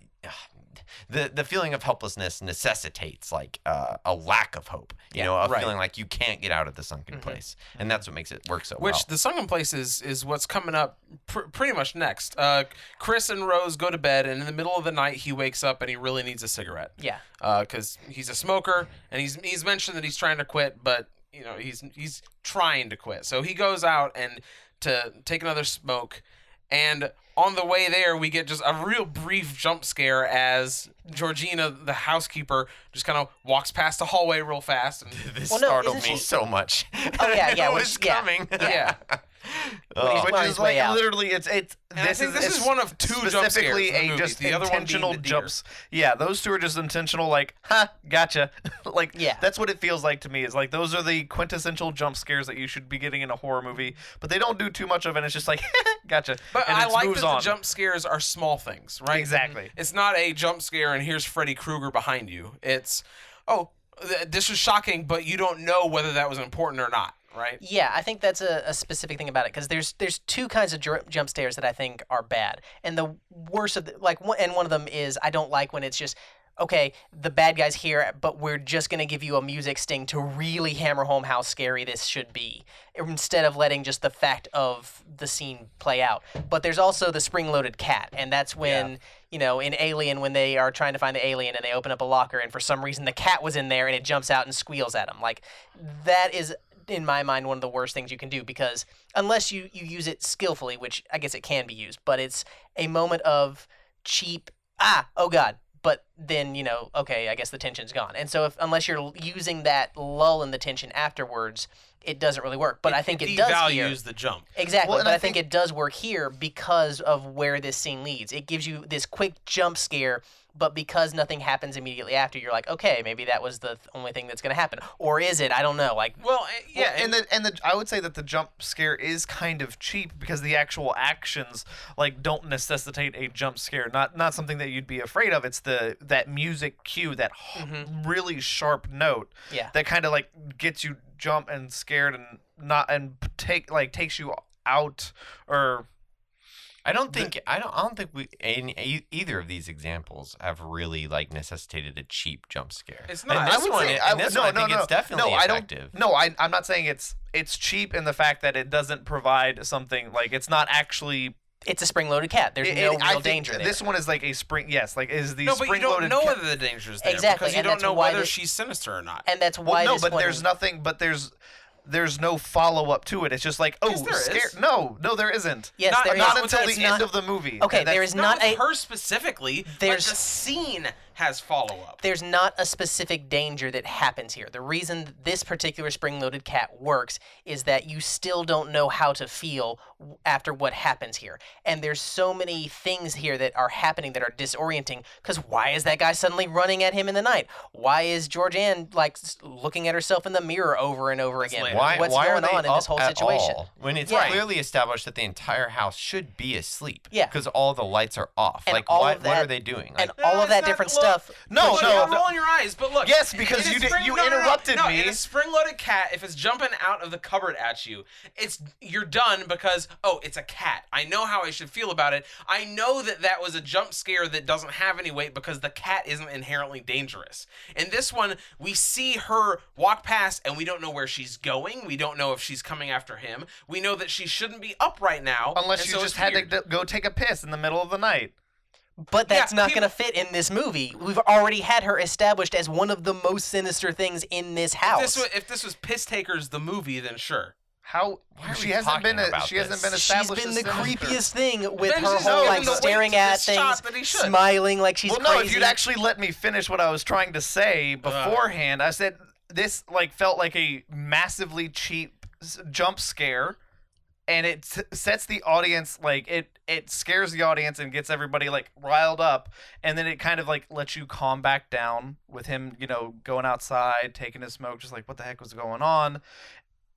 the the feeling of helplessness necessitates like uh, a lack of hope you Yeah, know a right. feeling like you can't get out of the sunken Mhm. place and that's what makes it work so Which well Which the sunken place is is what's coming up pr- pretty much next. Uh, Chris and Rose go to bed, and in the middle of the night, he wakes up and he really needs a cigarette Yeah. because he's a smoker, and he's he's mentioned that he's trying to quit, but you know he's he's trying to quit. So he goes out and to take another smoke, and on the way there, we get just a real brief jump scare as Georgina, the housekeeper, just kind of walks past the hallway real fast. And this Well, no, startled me she- so much Oh, yeah, yeah, it was she- yeah, yeah. Oh. Which is like out. literally, it's it's. And I this think is this is one of two jump scares specifically in a movie, just the other one intentional the jumps. Yeah, those two are just intentional. Like, ha, gotcha. like, Yeah. that's what it feels like to me. Is like those are the quintessential jump scares that you should be getting in a horror movie, but they don't do too much of it. It's just like, gotcha. But and I like that on. the jump scares are small things, right? Exactly. Mm-hmm. It's not a jump scare and here's Freddy Krueger behind you. It's, oh, this was shocking, but you don't know whether that was important or not, right? Yeah, I think that's a, a specific thing about it because there's there's two kinds of jump scares that I think are bad, and the worst of the, like one, and one of them is I don't like when it's just okay the bad guys here, but we're just gonna give you a music sting to really hammer home how scary this should be instead of letting just the fact of the scene play out. But there's also the spring-loaded cat, and that's when. You know, in Alien, when they are trying to find the alien and they open up a locker, and for some reason the cat was in there and it jumps out and squeals at them. Like, that is in my mind one of the worst things you can do because unless you you use it skillfully which i guess it can be used but it's a moment of cheap ah oh god but then you know okay i guess the tension's gone and so if unless you're using that lull in the tension afterwards it doesn't really work but i think it, does here. the jump. Exactly, Well, but I I think, think- it does work here because of where this scene leads. It gives you this quick jump scare, but because nothing happens immediately after, you're like, okay, maybe that was the th- only thing that's going to happen, or is it? I don't know. Like, Well, eh, yeah, Well, and the and the I would say that the jump scare is kind of cheap because the actual actions like don't necessitate a jump scare. Not not something that you'd be afraid of. It's the that music cue, that h- really sharp note Yeah. that kind of like gets you jump and scared and not and take like takes you out or I don't think I don't I don't think we any, e- either of these examples have really like necessitated a cheap jump scare. It's And not. this I would one, say- and this no, one, I no, think no, it's definitely no, I don't, no, I, I'm not saying it's it's cheap in the fact that it doesn't provide something like it's not actually it's a spring-loaded cat. There's It- no it- real danger there. This one is like a spring. Yes, like is the no, but you spring-loaded. don't know ca- whether the danger is there Exactly, because you and don't know whether the- she's sinister or not. and that's why Well, why no, this but one, there's nothing. But there's there's no follow up to it. It's just like oh, there scare. is. No, no, there isn't. Yes, Not- there is. not Not with until that- the it's end of the movie. Okay, there is not not a her specifically. There's- but the scene has follow up. there's not a specific danger that happens here. The reason this particular spring-loaded cat works is that you still don't know how to feel after what happens here. And there's so many things here that are happening that are disorienting cuz why is that guy suddenly running at him in the night? Why is Georgianne like looking at herself in the mirror over and over again? Why, What's why going are they on in this whole situation? all when it's Yeah. clearly established that the entire house should be asleep? Yeah. because all the lights are off. And like, all what, of what are they doing? And all of that different look, stuff. No, Look, no, you're no. rolling your eyes, but look. Yes, because it you is did- spring- you no, no, no, interrupted no, me. In a spring-loaded cat, if it's jumping out of the cupboard at you, it's you're done because oh, it's a cat. I know how I should feel about it. I know that that was a jump scare that doesn't have any weight because the cat isn't inherently dangerous. In this one, we see her walk past and we don't know where she's going. We don't know if she's coming after him. We know that she shouldn't be up right now Unless and you so just it's had weird. to go take a piss in the middle of the night. But that's Yeah, not people- going to fit in this movie. We've already had her established as one of the most sinister things in this If house. this, was, if this was Piss Takers the movie, then sure. How Why are she we hasn't been talking a, about she hasn't been been She's been the sinister. creepiest thing with Then her whole not like staring at things, shot that he should. smiling like she's well, no, crazy. if you'd actually let me finish what I was trying to say uh. beforehand, I said this like felt like a massively cheap jump scare, and it s- sets the audience like it it scares the audience and gets everybody like riled up, and then it kind of like lets you calm back down with him, you know, going outside, taking a smoke, just like what the heck was going on.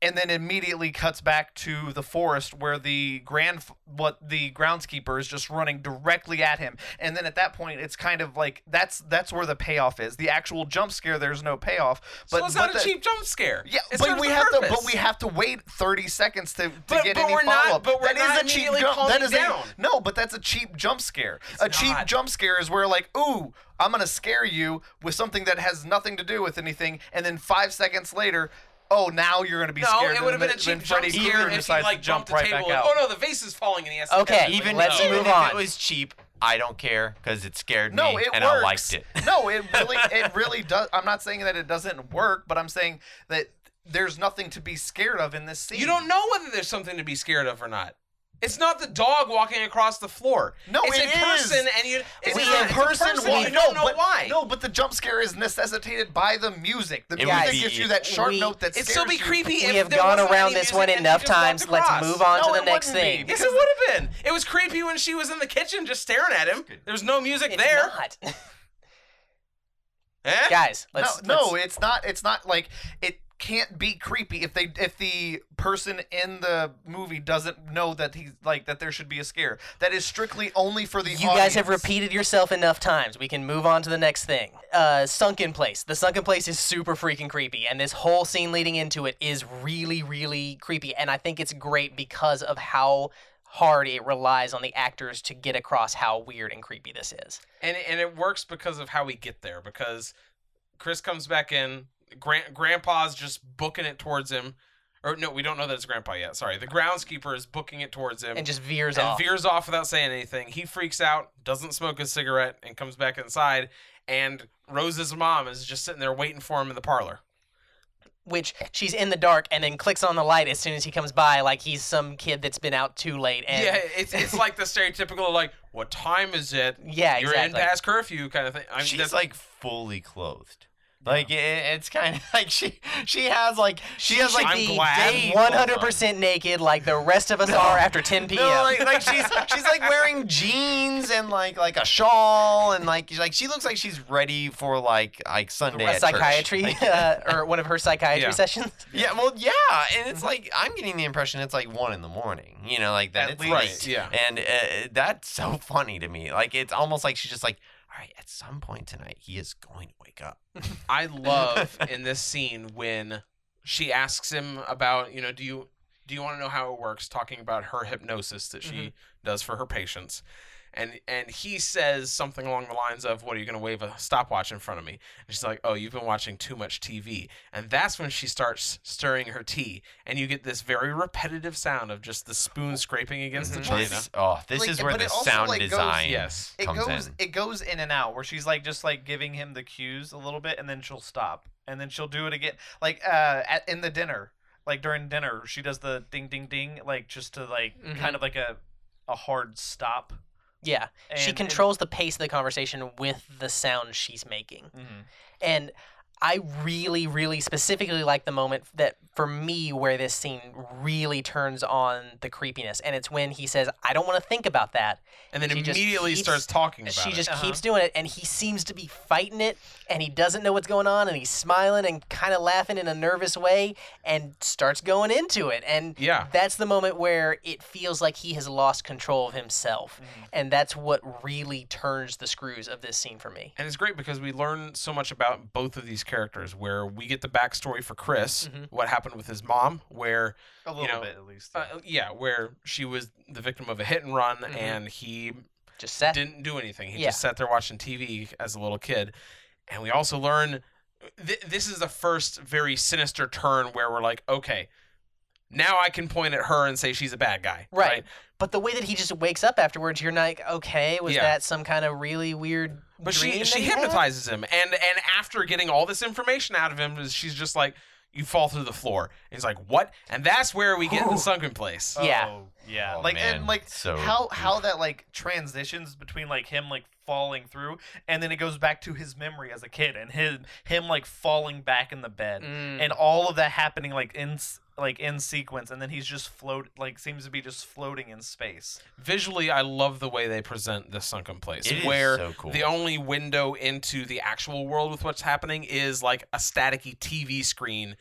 And then immediately cuts back to the forest where the grand what the groundskeeper is just running directly at him and then at that point it's kind of like that's that's where the payoff is the actual jump scare there's no payoff but so it's but not a cheap jump scare. yeah, but we the have to, but we have to wait thirty seconds to, to But- get but any follow up. but we're That is not a cheap jump. That calming down. a no, but that's a cheap jump scare. a cheap jump scare is where like, ooh, I'm gonna scare you with something that has nothing to do with anything, and then five seconds later. Oh, now you're gonna be No, scared. it would have been a cheap jump Freddy scare Krueger if he decides like to jump the right table. back out. oh no, the vase is falling, and he has to Okay, catch. Even, let's even move if on. it was cheap, I don't care because it scared No, me it and works. I liked it. no, it really, it really does. I'm not saying that it doesn't work, but I'm saying that there's nothing to be scared of in this scene. You don't know whether there's something to be scared of or not. It's not the dog walking across the floor. No, it's it a person, and you. It's We not, have it's a person. wa- you no, don't know but, why. No, but the jump scare is necessitated by the music. The It music would be- gives you that sharp we- note that It'd scares still be you. creepy if we have there gone wasn't around this one enough times. Let's move on No, to the next wouldn't be, thing. Yes, it would have been. It was creepy when she was in the kitchen just staring at him. There was no music It's there. not. Eh? Guys, let's no, no, let's- it's not. It's not like it can't be creepy if they if the person in the movie doesn't know that he's like that there should be a scare. That is strictly only for the. You guys have repeated yourself enough times. We can move on to the next thing. Uh, sunken place. The sunken place is super freaking creepy, and this whole scene leading into it is really, really creepy. And I think it's great because of how hard it relies on the actors to get across how weird and creepy this is. and and it works because of how we get there. Because Chris comes back in, Gran- Grandpa's just booking it towards him, or no, we don't know that it's Grandpa yet. Sorry, the groundskeeper is booking it towards him And just veers and off. veers off without saying anything. He freaks out, doesn't smoke a cigarette, and comes back inside. And Rose's mom is just sitting there waiting for him in the parlor. which she's in the dark and then clicks on the light as soon as he comes by, like he's some kid that's been out too late. And yeah, it's it's like the stereotypical like, what time is it? Yeah, You're in past curfew kind of thing. I mean, She's that's- like fully clothed. Like it, it's kind of like she she has like she has like I'm glad. day one clothes hundred on. percent naked, like the rest of us are after ten p.m. No, like, like she's she's like wearing jeans and like like a shawl and like like she looks like she's ready for like like Sunday at psychiatry Like, uh, or one of her psychiatry Yeah. sessions. yeah, well, yeah, and it's like I'm getting the impression it's like one in the morning. You know, like that At it's least. Right, yeah. and uh, that's so funny to me. Like it's almost like she's just like, right, at some point tonight he is going to wake up. I love in this scene when she asks him about, you know, do you do you want to know how it works? Talking about her hypnosis that she mm-hmm. does for her patients. And and he says something along the lines of, "What are you going to wave a stopwatch in front of me?" And she's like, "Oh, you've been watching too much TV." And that's when she starts stirring her tea, and you get this very repetitive sound of just the spoon scraping against the china. This, oh, this Like, is where the sound like, goes- design Yes. It comes goes in. it goes in and out where she's like just like giving him the cues a little bit and then she'll stop and then she'll do it again like uh at in the dinner like during dinner she does the ding ding ding like just to like Mhm. kind of like a a hard stop. Yeah, she And- and- controls the pace of the conversation with the sound she's making. Mhm. And I really, really specifically like the moment that for me where this scene really turns on the creepiness, and it's when he says, "I don't want to think about that," And then She immediately keeps- starts talking about she it. just Uh-huh. keeps doing it, and he seems to be fighting it, and he doesn't know what's going on, and he's smiling and kind of laughing in a nervous way, and starts going into it, and Yeah. that's the moment where it feels like he has lost control of himself, Mm-hmm. and that's what really turns the screws of this scene for me. And it's great because we learn so much about both of these characters. Where we get the backstory for Chris, Mhm. what happened with his mom, where A little know, bit at least. uh, yeah, where she was the victim of a hit and run, Mhm. and he Just set. didn't do anything. He Yeah. just sat there watching TV as a little kid. And we also learn th- this is the first very sinister turn where we're like, okay, now I can point at her and say she's a bad guy. Right. But the way that he just wakes up afterwards, you're like, okay, was Yeah. that some kind of really weird But dream she that she he had? hypnotizes him, and and after getting all this information out of him, she's just like, "You fall through the floor." And he's like, "What?" And that's where we get in the sunken place. yeah. Oh, yeah. Oh, like man, and like so- how how that like transitions between like him like falling through and then it goes back to his memory as a kid and him him like falling back in the bed Mm. and all of that happening like in s- like in sequence and then he's just float like seems to be just floating in space. Visually, I love the way they present the sunken place, It is where so cool. the only window into the actual world with what's happening is like a staticky TV screen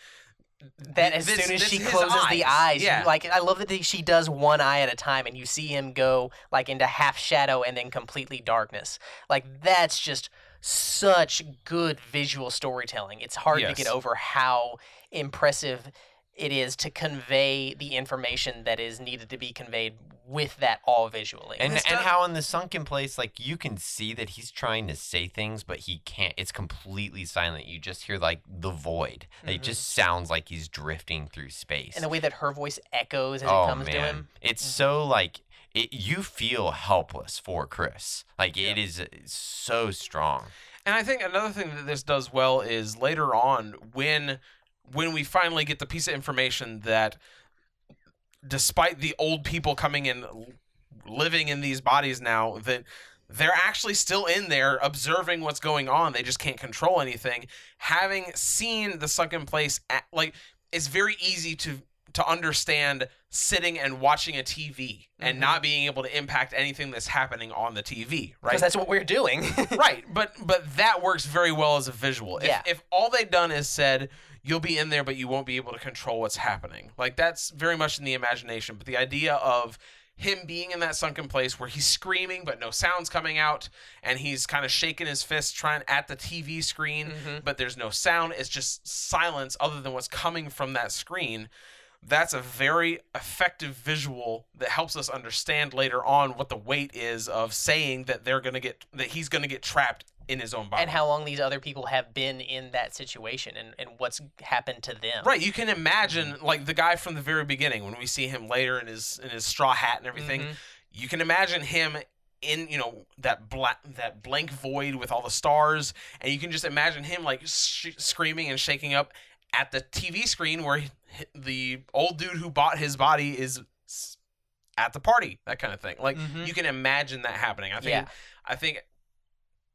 that as This- soon as she his closes the eyes, eyes, yeah. you, like I love that she does one eye at a time, and you see him go like into half shadow and then completely darkness. Like that's just such good visual storytelling. It's hard to get over how impressive it is to convey the information that is needed to be conveyed with that all visually. And it's and how in the sunken place, like you can see that he's trying to say things, but he can't. It's completely silent. You just hear like the void. It just sounds like he's drifting through space. and the way that her voice echoes as oh it comes man, to him. it's so like it. You feel helpless for Chris. Like it is uh, so strong. And I think another thing that this does well is later on when when we finally get the piece of information that despite the old people coming in living in these bodies now that they're actually still in there observing what's going on they just can't control anything having seen the sunken place at, like it's very easy to to understand sitting and watching a TV and mm-hmm. not being able to impact anything that's happening on the TV, right? Because that's what we're doing. right but but that works very well as a visual Yeah. if, if all they've done is said you'll be in there but you won't be able to control what's happening. Like that's very much in the imagination but the idea of him being in that sunken place where he's screaming but no sounds coming out and he's kind of shaking his fist trying at the tv screen mm-hmm. but there's no sound it's just silence other than what's coming from that screen that's a very effective visual that helps us understand later on what the weight is of saying that they're gonna get that he's gonna get trapped in his own body. and how long these other people have been in that situation and, and what's happened to them. Right, you can imagine like the guy from the very beginning when we see him later in his in his straw hat and everything. Mhm. You can imagine him in you know that black that blank void with all the stars, and you can just imagine him like sh- screaming and shaking up at the TV screen where he, the old dude who bought his body is at the party, that kind of thing. Like Mhm. you can imagine that happening. I think Yeah. I think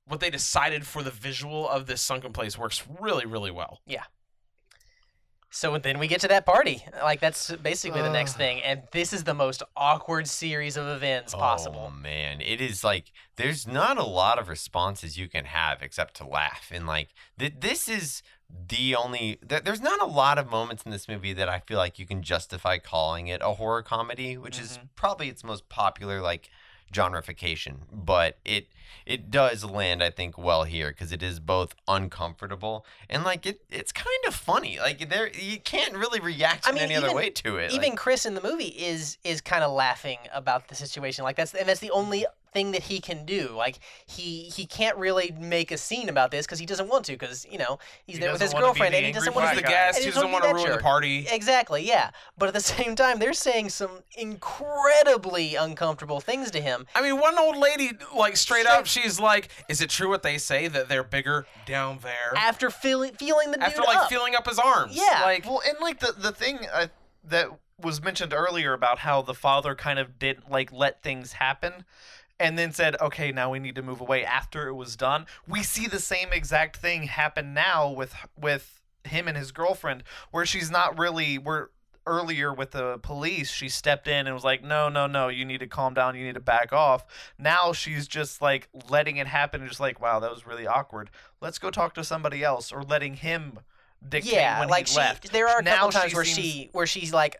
what they decided for the visual of this sunken place works really really well. Yeah. So then we get to that party. Like that's basically the next ah. thing. And this is the most awkward series of events oh, possible. Oh man, it is like there's not a lot of responses you can have except to laugh. And like th- this is the only th- there's not a lot of moments in this movie that I feel like you can justify calling it a horror comedy, which is mm-hmm. probably its most popular like genreification. But it it does land I think well here because it is both uncomfortable and like it it's kind of funny. Like there you can't really react I in mean, any other way to it. Even Like, Chris in the movie is is kind of laughing about the situation. Like that's and that's the only thing that he can do. Like he he can't really make a scene about this because he doesn't want to because you know he's He there with his doesn't wanna be girlfriend and he doesn't want He's to the guy. guest. and He he doesn't doesn't want be to that ruin the party. Exactly, yeah. But at the same time, they're saying some incredibly uncomfortable things to him. I mean, one old lady, like straight up, she's like, "Is it true what they say that they're bigger down there?" After feeling feeling the After dude like up. feeling up his arms. Yeah. Like, Well, and like the the thing uh, that was mentioned earlier about how the father kind of didn't like let things happen and then said, "Okay, now we need to move away after it was done." We see the same exact thing happen now with with him and his girlfriend where she's not really where earlier with the police she stepped in and was like no no no you need to calm down you need to back off now she's just like letting it happen and just like wow that was really awkward let's go talk to somebody else or letting him dictate yeah, when like he she. left There are a now couple times where seems- she where she's like,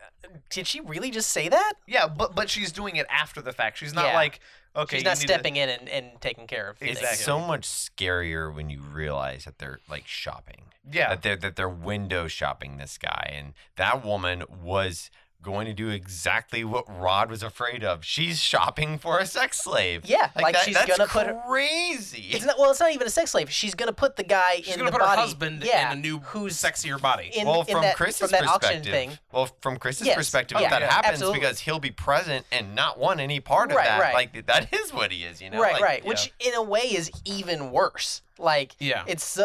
"Did she really just say that?" Yeah, but but she's doing it after the fact. She's not Yeah. like okay. she's not need to- stepping in and, and taking care of things. It's Exactly. so much scarier when you realize that they're like shopping. Yeah. That they're that they're window shopping this guy. And that woman was going to do exactly what Rod was afraid of. She's shopping for a sex slave. Yeah, like she's that's gonna put her- crazy. It's not well. It's not even a sex slave. She's gonna put the guy she's in gonna the put body. her husband yeah, in a new, who's sexier body. in, well, in from that, Chris's from that perspective, thing. well, from Chris's Yes. perspective, Oh, if that yeah, happens absolutely. because he'll be present and not want any part of Right, that. right. Like that is what he is, you know. right, Like, right. Which in a way is even worse. Like Yeah. it's uh,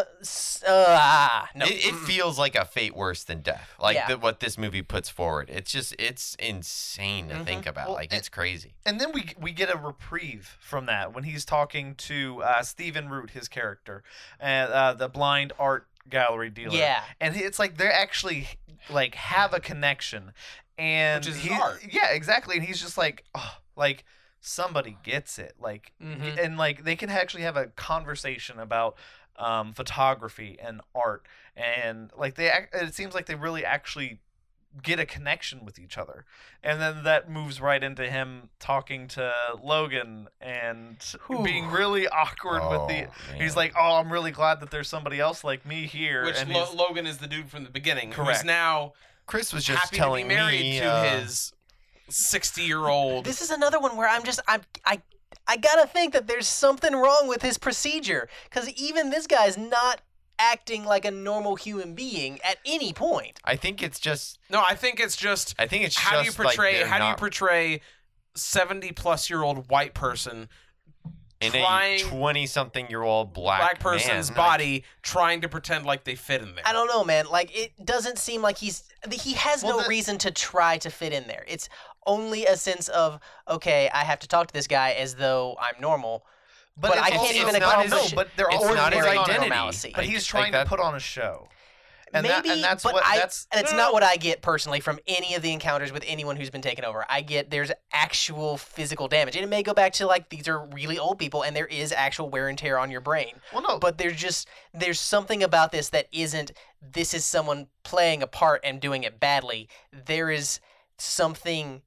uh, ah, no. It, it feels like a fate worse than death. Like Yeah. the, what this movie puts forward. It's just it's insane to think about. Well, like it- it's crazy. and then we we get a reprieve from that when he's talking to uh, Stephen Root, his character, and uh, the blind art gallery dealer. Yeah. and it's like they're actually like have a connection, and Which is he, art. Yeah, exactly. And he's just like, oh, like somebody gets it, like, Mhm. and like they can actually have a conversation about um, photography and art, and like they, it seems like they really actually get a connection with each other, and then that moves right into him talking to Logan and being really awkward with the. Oh, He's like, "Oh, I'm really glad that there's somebody else like me here," Which and Lo- Logan is the dude from the beginning, Correct. now Chris was just happy telling to be married me to uh, his sixty-year-old. This is another one where I'm just I'm I I gotta think that there's something wrong with his procedure because even this guy's not acting like a normal human being at any point. I think it's just. No, I think it's just I think it's just how do you just like portray they're how do you portray seventy plus year old white person in trying- a twenty-something-year-old black black person's man, like, body trying to pretend like they fit in there. I don't know, man. Like it doesn't seem like he's he has Well, no the- reason to try to fit in there. It's only a sense of okay, I have to talk to this guy as though I'm normal. But, I can't also- even it's not accomplish no, but they're it's all not his identity. normalcy. But Like- he's like trying that- to put on a show. And Maybe, that, and that's but what I, that's that's not what I get personally from any of the encounters with anyone who's been taken over. I get there's actual physical damage, and it may go back to like these are really old people, and there is actual wear and tear on your brain. well no But there's just there's something about this that isn't. This is someone playing a part and doing it badly. There is something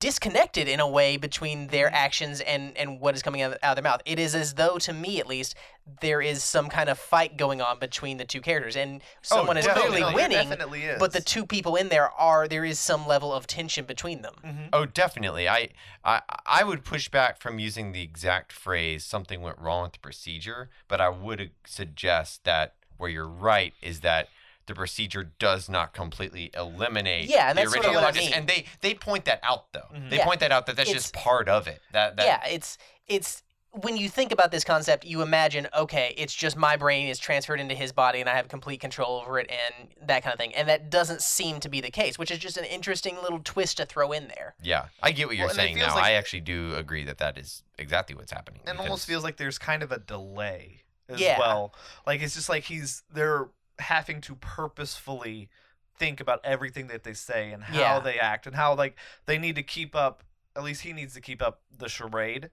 disconnected in a way between Mm-hmm. their actions and and what is coming out, out of their mouth. It is as though, to me at least, there is some kind of fight going on between the two characters, and someone is clearly winning. definitely is. But the two people in there are there is some level of tension between them. Oh, definitely. I, I I would push back from using the exact phrase "something went wrong with the procedure," but I would uh, suggest that where you're right is that the procedure does not completely eliminate Yeah, and the that's sort of what I practice. mean. and they they point that out though. Mm-hmm. They Yeah. point that out that that's It's- just part of it. That that yeah, it's it's when you think about this concept, you imagine, okay, it's just my brain is transferred into his body and I have complete control over it and that kind of thing. And that doesn't seem to be the case, which is just an interesting little twist to throw in there. yeah. I get what you're Well, saying now. like- I actually do agree that that is exactly what's happening. it almost feels like there's kind of a delay as Yeah. well. Like it's just like he's they're having to purposefully think about everything that they say and how Yeah. they act and how like they need to keep up at least he needs to keep up the charade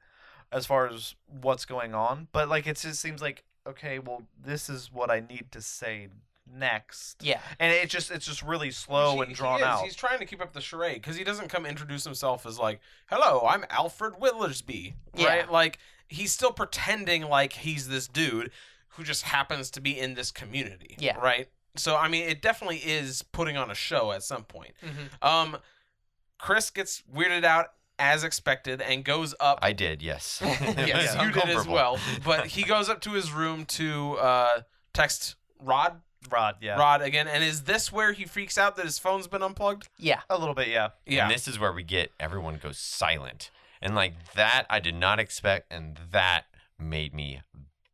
as far as what's going on. But like it just seems like okay, well this is what I need to say next. Yeah. And it just it's just really slow He- and drawn he out. He's trying to keep up the charade because he doesn't come introduce himself as like, "Hello, I'm Alfred Willersby." Yeah. Right? Like he's still pretending like he's this dude who just happens to be in this community. Yeah. Right. So I mean, it definitely is putting on a show at some point. Mhm. Um, Chris gets weirded out as expected and goes up. I did, yes. yes, It's you did as well. But he goes up to his room to uh, text Rod. Rod, yeah. Rod again, and is this where he freaks out that his phone's been unplugged? Yeah. A little bit, yeah. Yeah. And this is where we get everyone goes silent. And like that I did not expect and that made me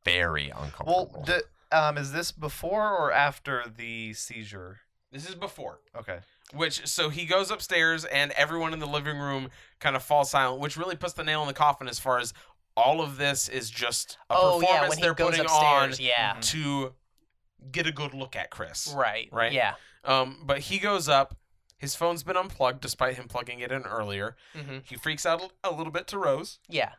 very uncomfortable. Well, d- um, is this before or after the seizure? This is before. Okay. Which so he goes upstairs and everyone in the living room kind of falls silent, which really puts the nail in the coffin as far as all of this is just a Oh yeah, performance when they're goes putting upstairs, on yeah. to get a good look at Chris. Right. Right. Yeah. Um, but he goes up. His phone's been unplugged despite him plugging it in earlier. hmm He freaks out a little bit to Rose, Yeah.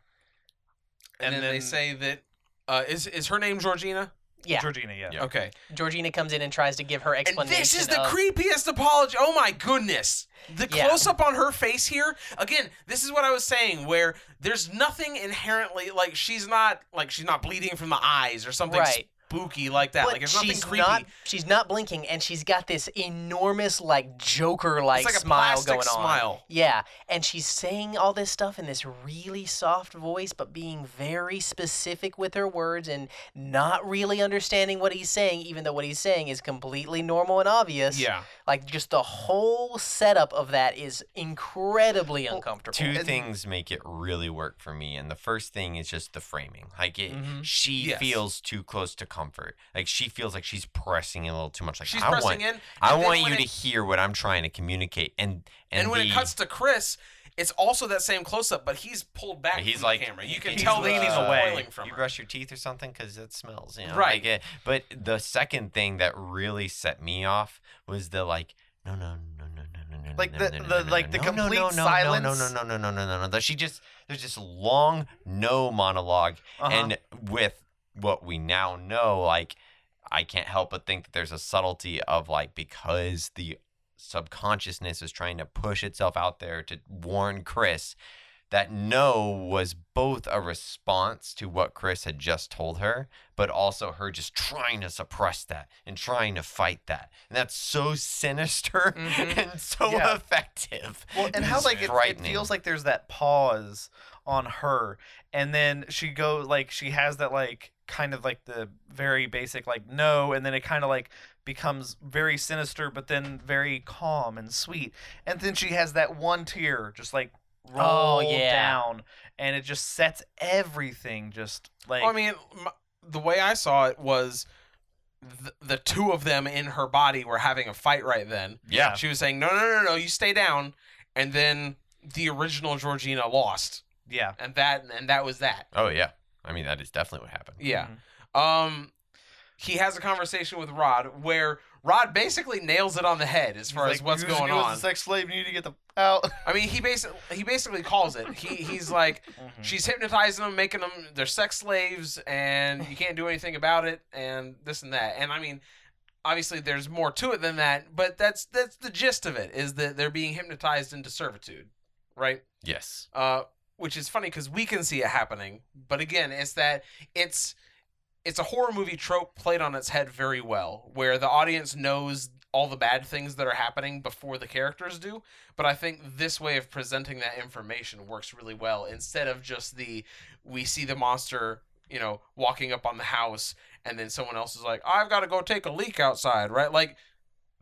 and, And then, they say that uh, is is her name Georgina? Yeah. Georgina, yeah. Yeah. Okay. Georgina comes in and tries to give her And explanation. this is the of- creepiest apology. Oh my goodness. The Yeah. close up on her face here. Again, this is what I was saying where there's nothing inherently like she's not like she's not bleeding from the eyes or something Right. Spooky like that. But like there's nothing she's creepy. not she's not blinking and she's got this enormous like joker like It's like a smile going on. smile. Yeah, and she's saying all this stuff in this really soft voice but being very specific with her words and not really understanding what he's saying even though what he's saying is completely normal and obvious. Yeah. Like just the whole setup of that is incredibly uncomfortable. Two things make it really work for me, and the first thing is just the framing. Like it, Mhm. she Yes. feels too close to discomfort. Like she feels like she's pressing a little too much. Like she's I pressing want, in. I want you it, to hear what I'm trying to communicate. And and, and when the, it cuts to Chris, it's also that same close up, but he's pulled back. He's like camera. You can tell leaning uh, away. From you her. brush your teeth or something because it smells. You know? Right. Like, but the second thing that really set me off was the like. No no no no no no no. Like the the like the complete silence. No no no no no no no no. no. she just there's just long no monologue and with what we now know, like I can't help but think that there's a subtlety of like because the subconsciousness is trying to push itself out there to warn Chris that no was both a response to what Chris had just told her, but also her just trying to suppress that and trying to fight that. And that's so sinister Mhm. and so Yeah. effective. Well, and how like it, it feels like there's that pause on her, and then she go like she has that like kind of like the very basic like no, and then it kind of like becomes very sinister, but then very calm and sweet, and then she has that one tear just like oh, roll Oh, yeah. down, and it just sets everything just like Well, I mean, m the way I saw it was the, the two of them in her body were having a fight right then. Yeah. She was saying, "No, no, no, no, you stay down," and then the original Georgina lost, yeah. and that and that was that. Oh yeah. I mean that is definitely what happened. Yeah. Mhm. Um, he has a conversation with Rod where Rod basically nails it on the head as far He's as like, what's "Who's- going who's on. The sex slave, you need to get the out. I mean, he basically he basically calls it. He he's like, Mhm. she's hypnotizing them, making them they're sex slaves, and you can't do anything about it, and this and that. And I mean, obviously, there's more to it than that, but that's that's the gist of it is that they're being hypnotized into servitude, right? Yes. Uh, which is funny because we can see it happening, but again, it's that it's it's a horror movie trope played on its head very well, where the audience knows all the bad things that are happening before the characters do. But I think this way of presenting that information works really well instead of just the we see the monster, you know, walking up on the house and then someone else is like, I've got to go take a leak outside, right? Like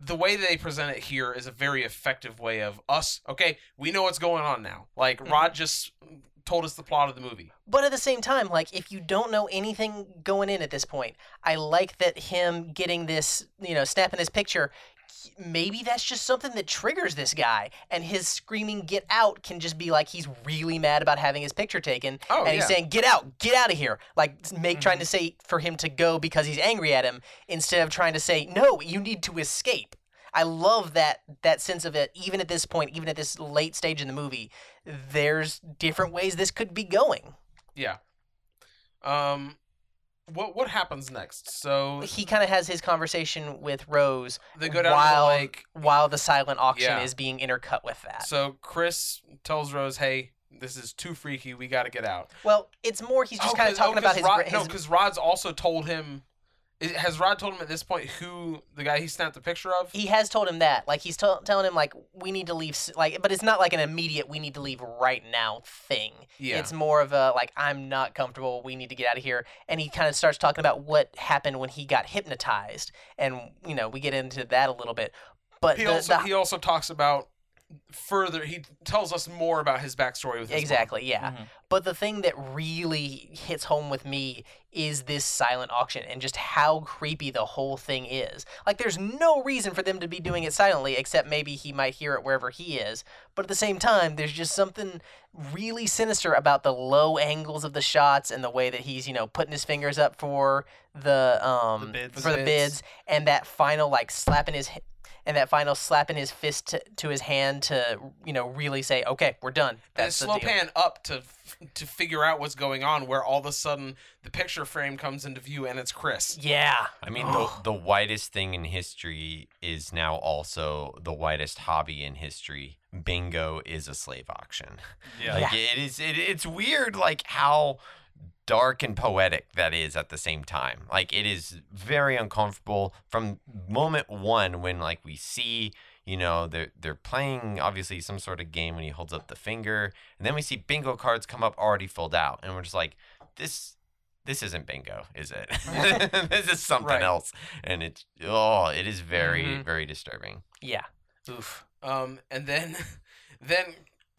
the way they present it here is a very effective way of us, okay, we know what's going on now. Like mm-hmm. Rod just told us the plot of the movie. But at the same time, like if you don't know anything going in at this point, I like that him getting this, you know, snapping this picture. Maybe that's just something that triggers this guy, and his screaming "get out" can just be like he's really mad about having his picture taken, Oh, and he's saying "get out, get out of here," like make trying to say for him to go because he's angry at him instead of trying to say no, you need to escape. I love that that sense of it. Even at this point, even at this late stage in the movie, there's different ways this could be going. Yeah. Um what what happens next? So he kind of has his conversation with Rose they go down while to lake. while the silent auction Yeah. is being intercut with that. So Chris tells Rose, "Hey, this is too freaky. We got to get out." well, it's more he's just Oh, kind of oh, talking oh, about his, Rod, his no, because Rod's also told him. Has Rod told him at this point who the guy he snapped the picture of? he has told him that. Like he's t- telling him like we need to leave s- like but it's not like an immediate we need to leave right now thing. Yeah. it's more of a like i'm not comfortable we need to get out of here. And he kind of starts talking about what happened when he got hypnotized. And you know we get into that a little bit. But he the, also the- he also talks about further. He tells us more about his backstory with his mom. Exactly, yeah. Mhm. But the thing that really hits home with me is this silent auction and just how creepy the whole thing is. Like, there's no reason for them to be doing it silently, except maybe he might hear it wherever he is. But at the same time, there's just something really sinister about the low angles of the shots and the way that he's, you know, putting his fingers up for the um bids. for the bids and that final like slapping his h- and that final slapping his fist to, to his hand to you know really say okay we're done And that's a the slow deal. pan up to to figure out what's going on, where all of a sudden the picture frame comes into view and it's Chris. yeah I mean, the, the whitest thing in history is now also the whitest hobby in history. Bingo is a slave auction. Yeah. Like it is. It, it's weird, like how dark and poetic that is at the same time. Like it is very uncomfortable from moment one when like we see. You know, they're they're playing obviously some sort of game when he holds up the finger, and then we see bingo cards come up already filled out, and we're just like, this this isn't bingo, is it? this is something Right. else, and it's oh, it is very Mhm. very disturbing. yeah oof Um, and then, then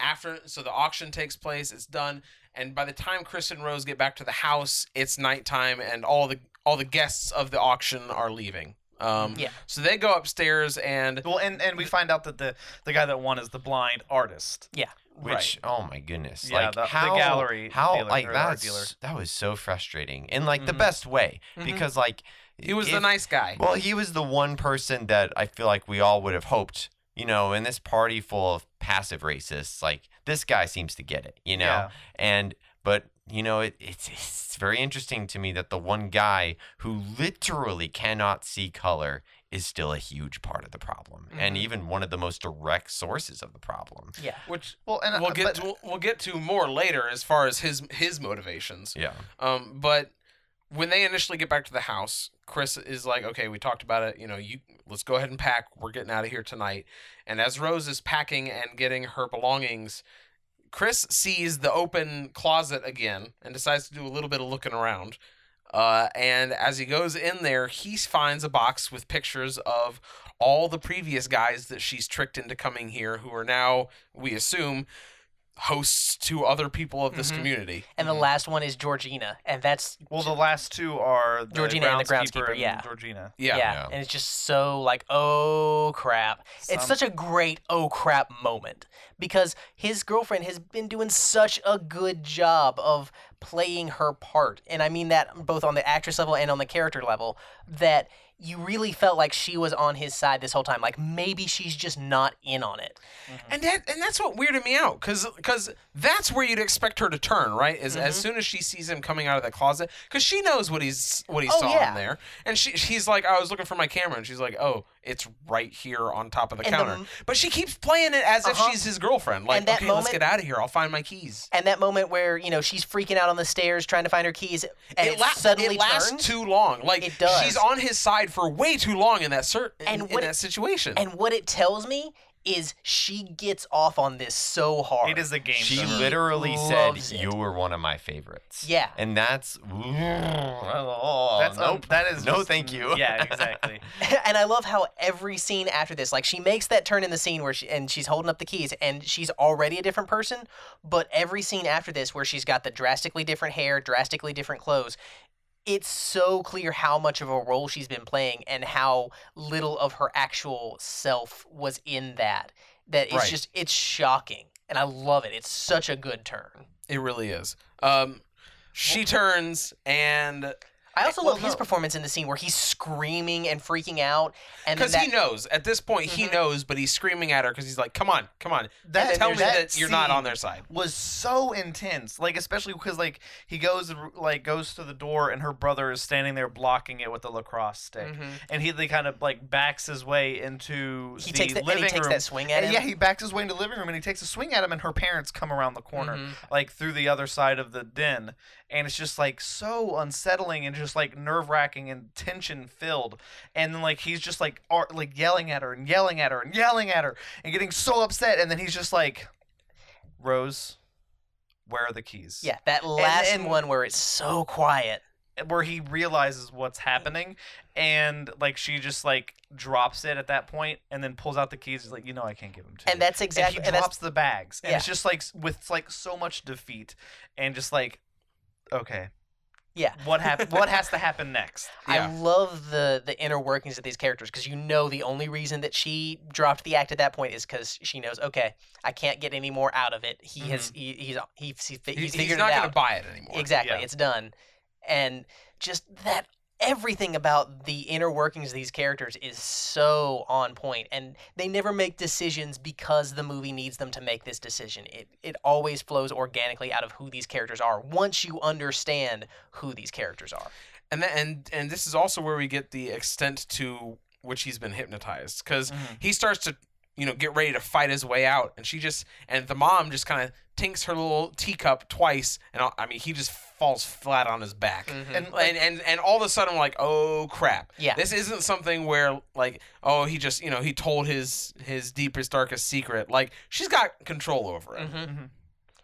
after, so the auction takes place. It's done, and by the time Chris and Rose get back to the house, it's nighttime, and all the all the guests of the auction are leaving. Um, Yeah. So they go upstairs, and Well, and, and we find out that the the guy that won is the blind artist. yeah Which oh my goodness, Yeah, like the- the gallery how dealer, like or art that's dealer. that was so frustrating in like the Mhm. best way Mhm. because like he was the nice guy. Well, he was the one person that I feel like we all would have hoped, you know, in this party full of passive racists, like this guy seems to get it, you know? Yeah. And but you know, it, it's it's very interesting to me that the one guy who literally cannot see color is still a huge part of the problem, and Mhm. even one of the most direct sources of the problem. Yeah. Which Well, and we'll uh, get but- to, we'll get to more later as far as his his motivations. Yeah. Um, but when they initially get back to the house, Chris is like, "Okay, we talked about it. You know, you let's go ahead and pack. We're getting out of here tonight." And as Rose is packing and getting her belongings, Chris sees the open closet again and decides to do a little bit of looking around. Uh, and as he goes in there, he finds a box with pictures of all the previous guys that she's tricked into coming here, who are now, we assume, hosts to other people of this Mhm. community. And the last one is Georgina, and that's well, the last two are the Georgina and the groundskeeper groundskeeper, and yeah. Georgina. Yeah. yeah, Yeah. and it's just so like oh crap. It's such a great oh crap moment because his girlfriend has been doing such a good job of playing her part, and I mean that both on the actress level and on the character level. That you really felt like she was on his side this whole time. Like maybe she's just not in on it. And that and that's what weirded me out cuz cuz that's where you'd expect her to turn, right? Is Mm-hmm. as soon as she sees him coming out of that closet cuz she knows what he's what he Oh, saw yeah. in there. And she she's like I was looking for my camera and she's like, "Oh, it's right here on top of the And counter." m- but she keeps playing it as if Uh-huh. she's his girlfriend. Like, "Okay, let's get out of here. I'll find my keys." And that moment where you know she's freaking out on the stairs trying to find her keys, and it, la- suddenly it lasts turns. too long. Like It does. she's on his side for way too long in that cer- in, And in what it- that situation. And what it tells me is she gets off on this so hard. It is a game. She to her. literally said, it. "You were one of my favorites." Yeah. and that's oh, That's um, nope. that is no, just- thank you. Yeah, exactly. and I love how every scene after this, like she makes that turn in the scene where she and she's holding up the keys and she's already a different person, but every scene after this where she's got the drastically different hair, drastically different clothes, it's so clear how much of a role she's been playing and how little of her actual self was in that. That it's Right. just it's shocking. And I love it. It's such a good turn. it really is. Um, she turns and I also Well, love his no. performance in the scene where he's screaming and freaking out, and because he knows at this point he Mhm. knows, but he's screaming at her because he's like, "Come on, come on, That- tell me that that you're not on their side." was so intense like especially because like he goes like goes to the door and her brother is standing there blocking it with a lacrosse stick Mhm. and he they kind of like backs his way into He the takes that- and he takes room that swing at And him. yeah he backs his way into the living room and he takes a swing at him and her parents come around the corner Mhm. like through the other side of the den and it's just like so unsettling and just like nerve-wracking and tension filled and then like he's just like ar- like yelling at her and yelling at her and yelling at her and getting so upset. And then he's just like rose where are the keys? Yeah, that last and- one where it's so quiet. where he realizes what's happening. And like she just like drops it at that point and then pulls out the keys. He's like you know i can't give them to you. And that's exactly and and he that's drops the bags. And it's just like with like so much defeat and just like okay yeah. what happened what has to happen next Yeah. I love the the inner workings of these characters because you know the only reason that she dropped the act at that point is because she knows okay I can't get any more out of it. He mm-hmm. has he, he's he's he's, He- he's he's, figured not going to buy it anymore. exactly. Yeah. It's done, and just that everything about the inner workings of these characters is so on point and they never make decisions because the movie needs them to make this decision. It it always flows organically out of who these characters are once you understand who these characters are. And and and this is also where we get the extent to which he's been hypnotized because mm-hmm. he starts to you know get ready to fight his way out and she just and the mom just kind of tinks her little teacup twice and i mean he just falls flat on his back and and, and and all of a sudden we're like oh crap Yeah. this isn't something where like oh he just you know he told his his deepest darkest secret like she's got control over it Mhm.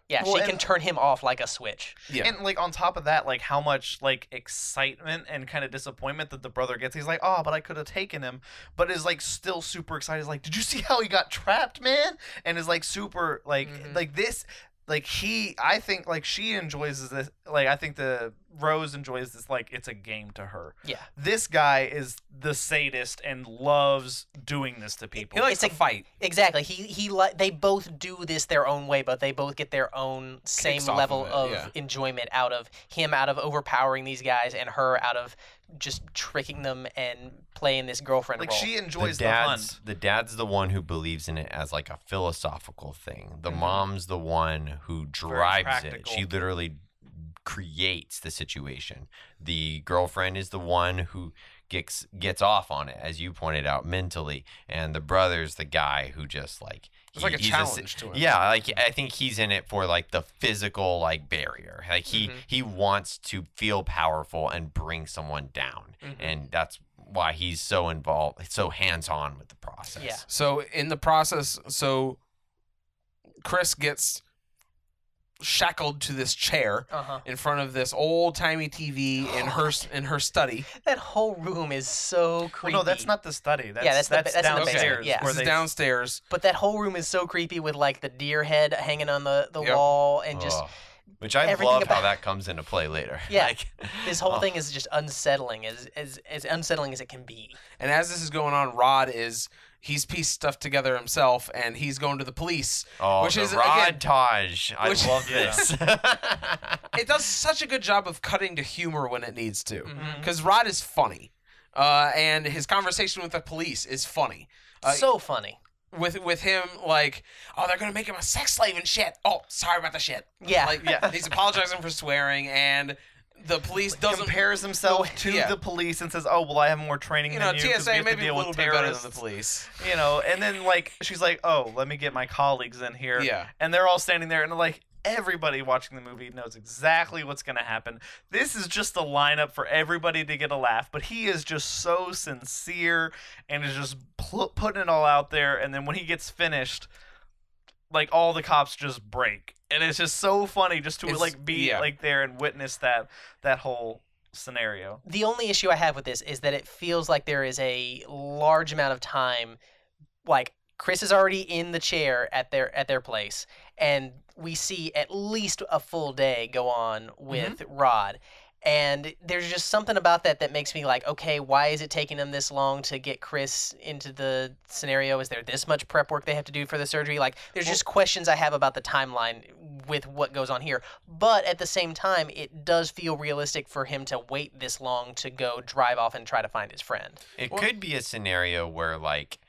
yeah Well, she can turn him off like a switch yeah And like on top of that, like how much like excitement and kind of disappointment that the brother gets. He's like, "Oh, but I could have taken him," but is like still super excited. He's like, "Did you see how he got trapped, man?" And is like super like Mhm. like this. Like he, I think like she enjoys this. Like I think the Rose enjoys this. Like it's a game to her. yeah This guy is the sadist and loves doing this to people. he likes It's to a- fight Exactly. He he li- they both do this their own way, but they both get their own same Kicks level of it, of yeah. enjoyment out of him out of overpowering these guys and her out of just tricking them and playing this girlfriend like role. she enjoys the the, dad's hunt. the dad's the one who believes in it as like a philosophical thing. The Mhm. mom's the one who drives it. She literally creates the situation. The girlfriend is the one who gets gets off on it, as you pointed out, mentally, and the brother's the guy who just like It's like a he's challenge to him. Yeah, like I think he's in it for like the physical like barrier. Like he Mhm. he wants to feel powerful and bring someone down, Mhm. and that's why he's so involved, so hands on with the process. Yeah. So in the process, so Chris gets shackled to this chair Uh-huh. in front of this old timey TV in her in her study. That whole room is so creepy. Well, no, that's not the study. That's, Yeah, that's the- that's, that's in the basement, downstairs. yeah. This they is downstairs. But that whole room is so creepy with like the deer head hanging on the, the Yep. wall and just Ugh. which I everything love how that comes into play later. Yeah. Like, this whole oh. thing is just unsettling as, as as unsettling as it can be. And as this is going on, Rod is he's pieced stuff together himself, and he's going to the police. Oh, Which the is, again- rodtage. I which- love this. It does such a good job of cutting to humor when it needs to, because Rod is funny, uh, and his conversation with the police is funny. Uh, so funny. with with him like, oh, they're gonna make him a sex slave and shit. Oh, sorry about the shit. Yeah. Like, yeah, he's apologizing for swearing, and the police doesn't. compares himself to yeah. the police and says, "Oh, well, I have more training you know, than you TSA maybe a little bit better than the police. You know, and then like she's like, "Oh, let me get my colleagues in here." Yeah. and they're all standing there, and like everybody watching the movie knows exactly what's gonna happen. This is just a lineup for everybody to get a laugh, but he is just so sincere and is just pl- putting it all out there. And then when he gets finished, like all the cops just break, and it's just so funny just to It's- like be yeah. like there and witness that that whole scenario. The only issue I have with this is that it feels like there is a large amount of time like Chris is already in the chair at their at their place and we see at least a full day go on mm-hmm. with Rod. And there's just something about that that makes me like, okay, why is it taking them this long to get Chris into the scenario? Is there this much prep work they have to do for the surgery? Like, there's just questions I have about the timeline with what goes on here. But at the same time, it does feel realistic for him to wait this long to go drive off and try to find his friend. It Well- could be a scenario where like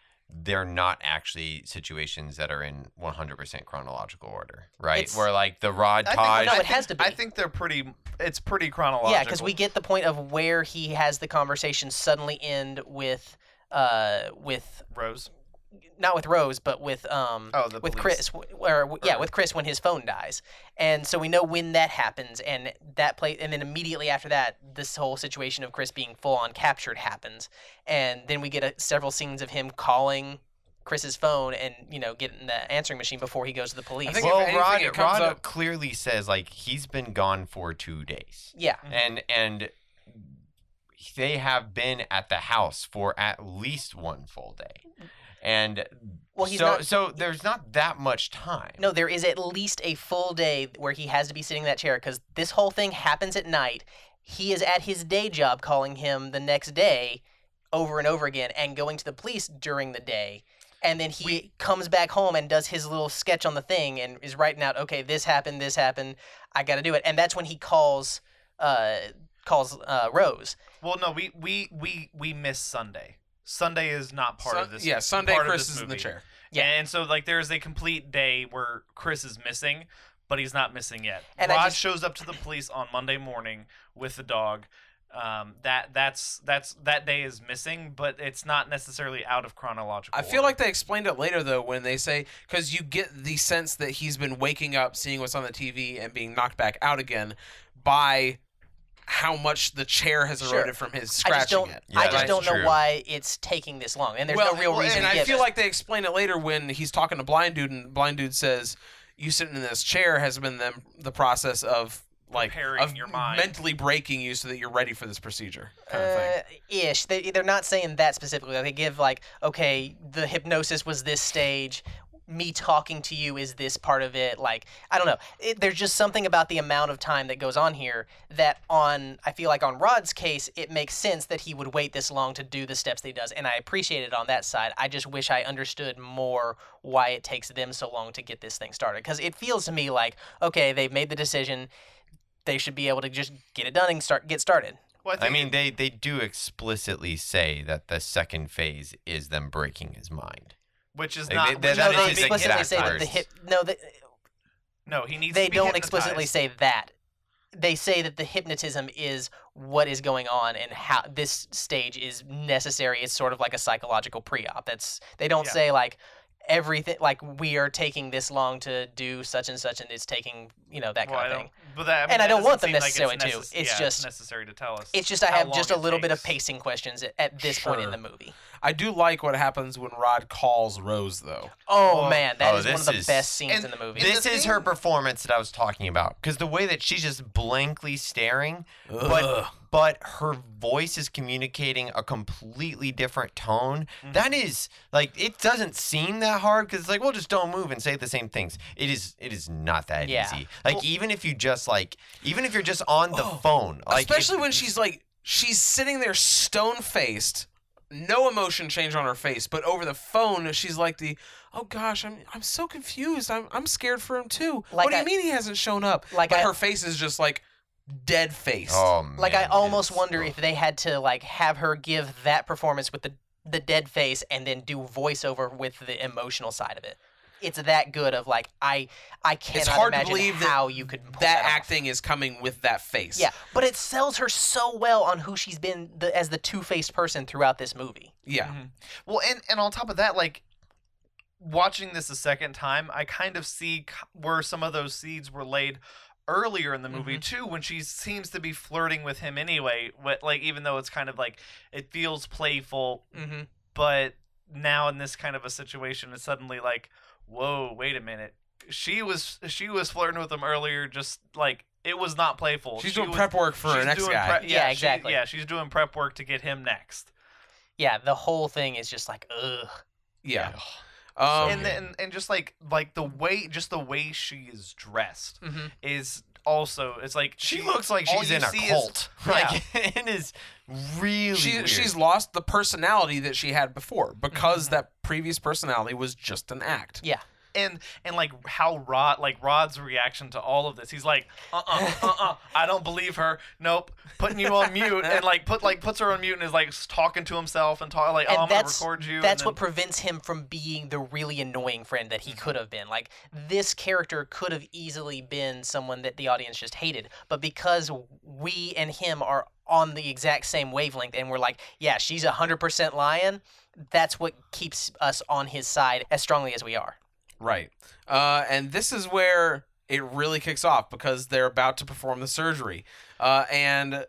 they're not actually situations that are in 100% chronological order, right? It's- where like the rod I think- No, I it has to think- I think they're pretty. It's pretty chronological. Yeah, because we get the point of where he has the conversation suddenly end with, uh, with Rose. Not with Rose, but with um Oh, with police. Chris, or w- yeah, with Chris when his phone dies, and so we know when that happens, and that play, and then immediately after that, this whole situation of Chris being full on captured happens, and then we get a, several scenes of him calling Chris's phone and you know getting the answering machine before he goes to the police. think well, anything, Rod, it Rod up- clearly says like he's been gone for two days, yeah, and and they have been at the house for at least one full day, and Well, he's so not- so there's not that much time. No, there is at least a full day where he has to be sitting in that chair because this whole thing happens at night. He is at his day job calling him the next day over and over again and going to the police during the day. And then he comes back home and does his little sketch on the thing and is writing out, okay, this happened, this happened, I got to do it. And that's when he calls uh, calls uh, Rose. Well, no, we we we we miss Sunday. Sunday is not part Sun- of this. yeah, Sunday Chris is in the chair. Yeah. and so like there's a complete day where Chris is missing, but he's not missing yet. And I Rod just- shows up to the police on Monday morning with the dog. Um, that that's that's that day is missing, but it's not necessarily out of chronological. I feel order. like they explained it later though when they say because you get the sense that he's been waking up, seeing what's on the TV, and being knocked back out again by how much the chair has Sure. eroded from his I just scratching don't. it. I just don't know true. why it's taking this long, and there's well, no real well, reason. And to I give feel it. like they explain it later when he's talking to Blind Dude, and Blind Dude says, "You sitting in this chair has been them the process of." Like of your mind. mentally breaking you so that you're ready for this procedure, kind of thing. Uh, ish. They they're not saying that specifically. They give like, okay, the hypnosis was this stage. Me talking to you is this part of it. Like, I don't know. It, there's just something about the amount of time that goes on here that on I feel like on Rod's case, it makes sense that he would wait this long to do the steps that he does, and I appreciate it on that side. I just wish I understood more why it takes them so long to get this thing started because it feels to me like okay, they've made the decision. They should be able to just get it done and start get started. Well, I think mean, they they do explicitly say that the second phase is them breaking his mind. Which is Like, not. they- which that- is that no, is not they explicitly say that the hip. No, they, No, he needs. they to be don't explicitly say that. they say that the hypnotism is what is going on and how this stage is necessary. It's sort of like a psychological pre-op. That's they don't Yeah. say like everything like we are taking this long to do such and such and it's taking you know that Well, kind of thing. but that, I mean, And I don't want them seem like it's necessarily to. It's yeah, just- necessary to tell us. It's just I have just a long it little bit of pacing questions at, at this point in the movie. I do like what happens when Rod calls Rose, though. Oh, Oh. man, that Oh, is one of the is- best scenes and in the movie. This the is her performance that I was talking about. Because the way that she's just blankly staring, Ugh. but but her voice is communicating a completely different tone. Mm-hmm. That is like it doesn't seem that hard because it's like well just don't move and say the same things. It is it is not that Yeah. easy. Like even if you just like even if you're just on the phone, like if- Especially when she's like she's sitting there stone faced, no emotion change on her face, but over the phone she's like the oh gosh, I'm I'm so confused. I'm I'm scared for him too. Like what do I- you mean he hasn't shown up? Like but I- her face is just like dead faced. Oh man, like I almost it's- wonder ugh. if they had to like have her give that performance with the the dead face and then do voiceover with the emotional side of it. It's that good of like I I cannot it's hard to imagine believe that how you could pull that that off. acting is coming with that face. Yeah, but it sells her so well on who she's been the, as the two-faced person throughout this movie. Yeah. Mm-hmm. Well, and and on top of that, like watching this a second time, I kind of see where some of those seeds were laid earlier in the movie Mm-hmm. too, when she seems to be flirting with him anyway. What like even though it's kind of like it feels playful, Mm-hmm. but now in this kind of a situation, it's suddenly like, whoa, wait a minute. She was she was flirting with him earlier, just like it was not playful. She's She doing was- prep work for her next guy. prep- Yeah, she- exactly. yeah, she's doing prep work to get him next. Yeah, the whole thing is just like ugh. yeah. So Um, and, and and just like like the way just the way she is dressed Mm-hmm. is also it's like She looks like she's in a see is- cult. yeah. Like it is really she, weird. she's lost the personality that she had before because Mm-hmm. that previous personality was just an act. Yeah. And and like how Rod like Rod's reaction to all of this he's like uh uh uh uh I don't believe her nope putting you on mute and like put like puts her on mute and is like talking to himself and talk like oh and I'm gonna record you that's what prevents him from being the really annoying friend that Mm-hmm. he could have been. Like this character could have easily been someone that the audience just hated, but because we and him are on the exact same wavelength and we're like, yeah, she's 100% lying, that's what keeps us on his side as strongly as we are. Right. Uh, and this is where it really kicks off because they're about to perform the surgery. Uh, and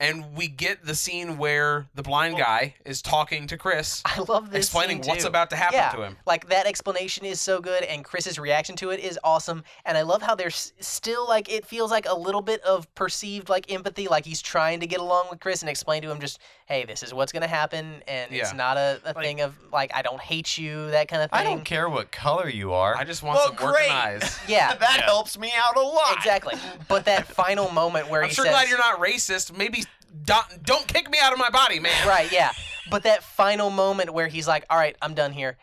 and we get the scene where the blind guy is talking to Chris, I love this explaining scene, what's about to happen yeah, to him. Like that explanation is so good, and Chris's reaction to it is awesome. And I love how there's still like it feels like a little bit of perceived like empathy, like he's trying to get along with Chris and explain to him just, hey, this is what's gonna happen, and it's not a, a Like- thing of like I don't hate you, that kind of thing. I don't care what color you are. I just want well, some working great. eyes. Yeah, that Yeah. helps me out a lot. exactly. But that final moment where I'm he sure says, glad you're not racist. Maybe don't, don't kick me out of my body, man. Right, yeah. But that final moment where he's like, "All right, I'm done here."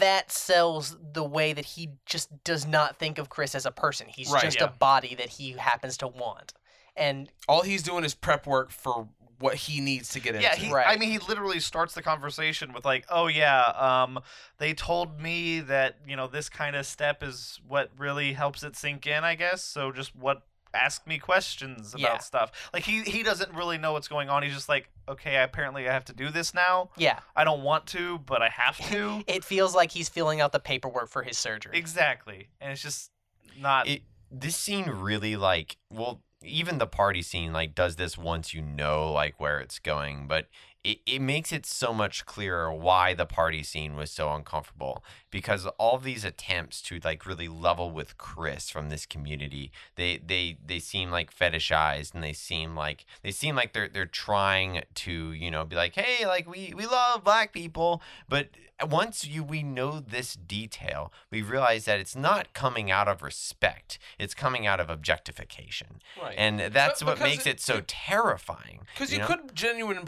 That sells the way that he just does not think of Chris as a person. He's Right, just yeah. a body that he happens to want. And All he's doing is prep work for what he needs to get into. Yeah, he, I mean, he literally starts the conversation with like, "Oh yeah, um, they told me that you know this kind of step is what really helps it sink in, I guess. So just what ask me questions about Yeah. stuff. Like he he doesn't really know what's going on. He's just like, okay, apparently I have to do this now. yeah, I don't want to, but I have to. it feels like he's filling out the paperwork for his surgery. exactly, and it's just not. it this scene really like well even the party scene like does this once you know like where it's going but it, it makes it so much clearer why the party scene was so uncomfortable because all these attempts to like really level with chris from this community they they they seem like fetishized and they seem like they seem like they're they're trying to you know be like hey like we we love black people but once you we know this detail we realize that it's not coming out of respect it's coming out of objectification Right. and that's But- what makes it- it so terrifying Because you, know? could genuine,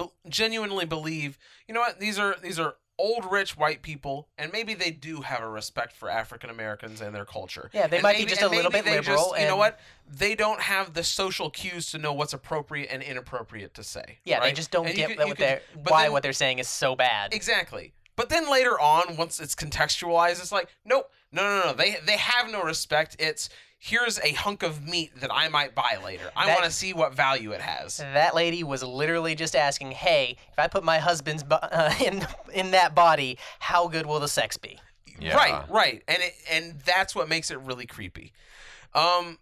genuinely believe, you know what? These are these are old rich white people, and maybe they do have a respect for African Americans and their culture. Yeah, they And might be just a little bit liberal Just, you know what? They don't have the social cues to know what's appropriate and inappropriate to say. yeah, they just don't And get could- what could- why then- what they're saying is so bad. Exactly. But then later on, once it's contextualized, it's like, nope, no, no, no. They they have no respect. It's here's a hunk of meat that I might buy later. I want to see what value it has. That lady was literally just asking, "Hey, if I put my husband's bo- uh, in in that body, how good will the sex be?" Yeah. Right, right, and it and that's what makes it really creepy. Um,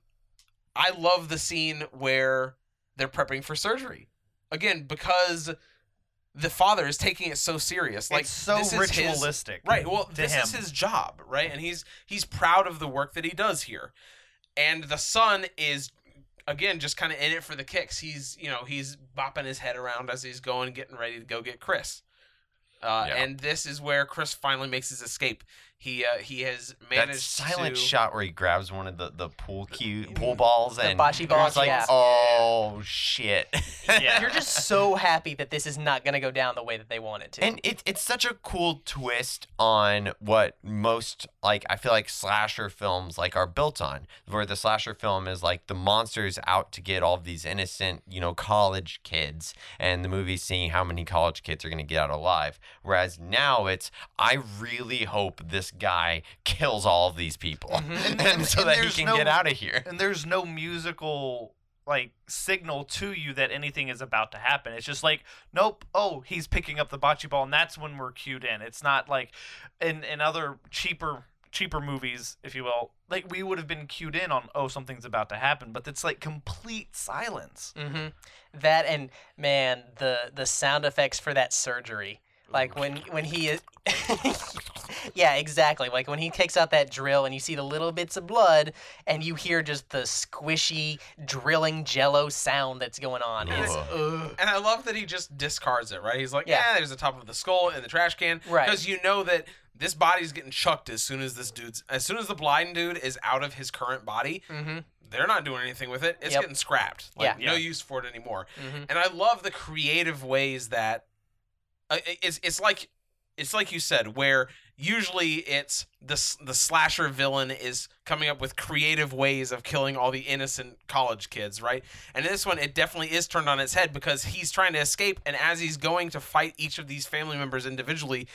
I love the scene where they're prepping for surgery again because the father is taking it so serious. Like it's so this is his- ritualistic. right. Well, to this him. is his job, right? And he's he's proud of the work that he does here, and the son is again just kind of in it for the kicks. He's you know he's bopping his head around as he's going, getting ready to go get Chris. Uh, Yeah. And this is where Chris finally makes his escape. He uh, he has managed That silent to shot where he grabs one of the, the pool cue pool balls The and bocce balls, like, yeah. oh shit. Yeah. You're just so happy that this is not going to go down the way that they want it to. And it, it's such a cool twist on what most like I feel like slasher films like are built on, where the slasher film is like the monsters out to get all of these innocent, you know, college kids, and the movie's seeing how many college kids are gonna get out alive. Whereas now it's I really hope this guy kills all of these people, and, And- so and that he can no- get out of here. and there's no musical like signal to you that anything is about to happen. It's just like, nope, oh, he's picking up the bocce ball, and that's when we're cued in. It's not like in in other cheaper cheaper movies, if you will, like we would have been cued in on, oh, something's about to happen, but it's like complete silence. hmm That and man, the the sound effects for that surgery, like when when he is, yeah, exactly. Like when he takes out that drill and you see the little bits of blood, and you hear just the squishy drilling Jello sound that's going on. It's ugh. And I love that he just discards it, right? He's like, Yeah. yeah, there's the top of the skull in the trash can. Right. Because you know that this body's getting chucked as soon as this dude's, as soon as the blind dude is out of his current body, Mhm. they're not doing anything with it. It's Yep. getting scrapped. Like, Yeah. no Yeah. use for it anymore. Mhm. And I love the creative ways that, it- it's, it's like, it's like you said, where usually it's the the slasher villain is coming up with creative ways of killing all the innocent college kids, right? And in this one, it definitely is turned on its head because he's trying to escape, and as he's going to fight each of these family members individually,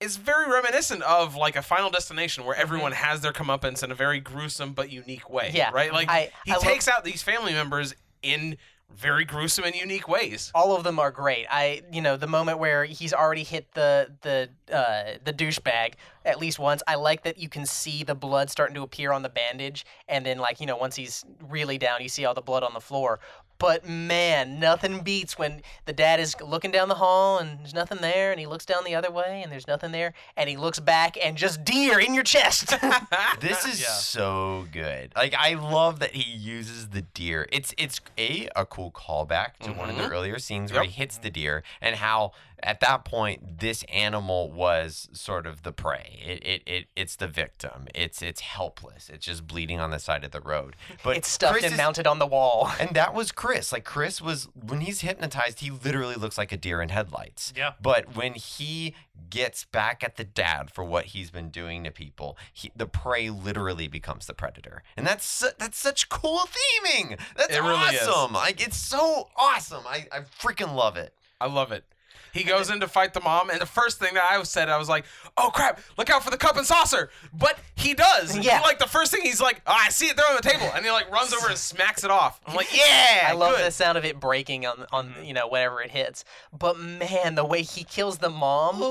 it's very reminiscent of like a Final Destination where everyone has their comeuppance in a very gruesome but unique way, Mm-hmm. Yeah, right? Like I- he I love- takes out these family members in very gruesome and unique ways. all of them are great. I, you know, the moment where he's already hit the the uh, the douchebag at least once. I like that you can see the blood starting to appear on the bandage, and then like you know once he's really down, you see all the blood on the floor. But man, nothing beats when the dad is looking down the hall and there's nothing there, and he looks down the other way and there's nothing there, and he looks back and just deer in your chest. This is Yeah. so good. Like I love that he uses the deer. It's it's a a cool callback to one of the Mhm. earlier scenes where he hits the deer and how at that point this animal was sort of the prey. It it, it it's the victim. It's it's helpless. It's just bleeding on the side of the road. But it's stuffed Chris and is- mounted on the wall. and that was Chris. Like Chris was when he's hypnotized, he literally looks like a deer in headlights. Yeah. But when he gets back at the dad for what he's been doing to people, he, the prey literally becomes the predator, and that's that's such cool theming. That's It really is. awesome. Like it's so awesome. I I freaking love it. I love it. He goes in to fight the mom, and the first thing that I said, I was like, "Oh crap! Look out for the cup and saucer!" But he does. Yeah. He, like the first thing, he's like, oh, "I see it there on the table," and he like runs over and smacks it off. I'm like, "Yeah, I love good." the sound of it breaking on on mm-hmm. you know whenever it hits. But man, the way he kills the mom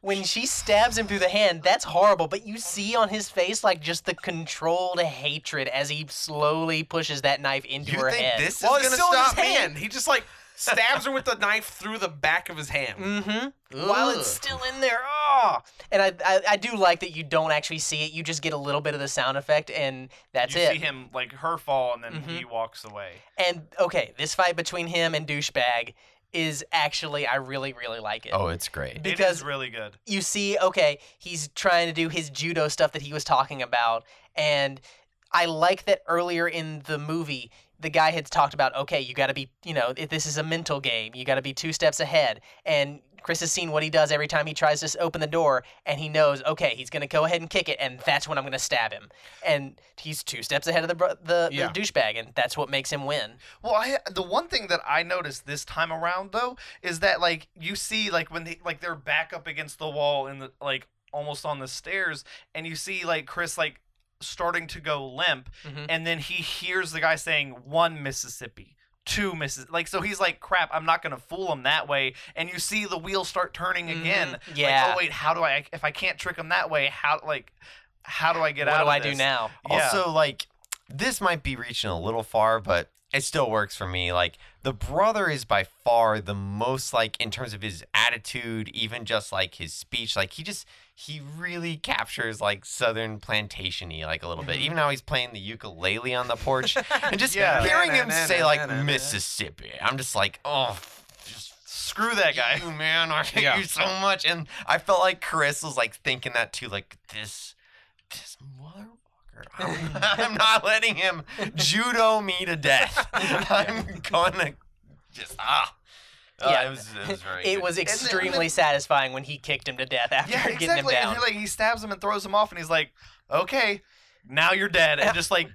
when she stabs him through the hand, that's horrible. But you see on his face like just the controlled hatred as he slowly pushes that knife into You her think head. this Well, is it's gonna still in his stop me? He just like stabs her with the knife through the back of his hand. Mm-hmm. While it's still in there, oh! And I, I I do like that you don't actually see it. You just get a little bit of the sound effect, and that's it. you it. see him like her fall, and then Mhm. he walks away. And okay, this fight between him and douchebag is actually I really really like it. Oh, it's great. it Because- is really good. you see, okay, he's trying to do his judo stuff that he was talking about. And I like that earlier in the movie, the guy had talked about, okay, you got to be, you know, if this is a mental game. You got to be two steps ahead. And Chris has seen what he does every time he tries to open the door, and he knows, okay, he's going to go ahead and kick it, and that's when I'm going to stab him. And he's two steps ahead of the, the, Yeah. the douchebag, and that's what makes him win. Well, I the one thing that I noticed this time around though is that like you see like when they like they're back up against the wall in the like almost on the stairs, and you see like Chris like starting to go limp, Mhm. and then he hears the guy saying one Mississippi. Two Missis like so he's like crap I'm not gonna fool him that way and you see the wheels start turning again Mhm. Yeah. like oh wait how do I if I can't trick him that way how like how do I get out? what out do of I do this? now? Yeah. Also, like, this might be reaching a little far, but it still works for me. Like, the brother is by far the most, like, in terms of his attitude, even just like his speech. Like, he just, he really captures, like, Southern plantation y, like, a little bit. Even how he's playing the ukulele on the porch. and just Yeah. hearing him say, like, Mississippi, I'm just like, oh, just screw that guy you, man. I hate Yeah. you so much. And I felt like Chris was like thinking that too, like this, this motherfucker. I'm, I'm not letting him judo me to death. I'm gonna just ah. Uh, Yeah. it was it was very. It good. was then- extremely satisfying when he kicked him to death after yeah getting him down. and he, like he stabs him and throws him off and he's like okay now you're dead and just like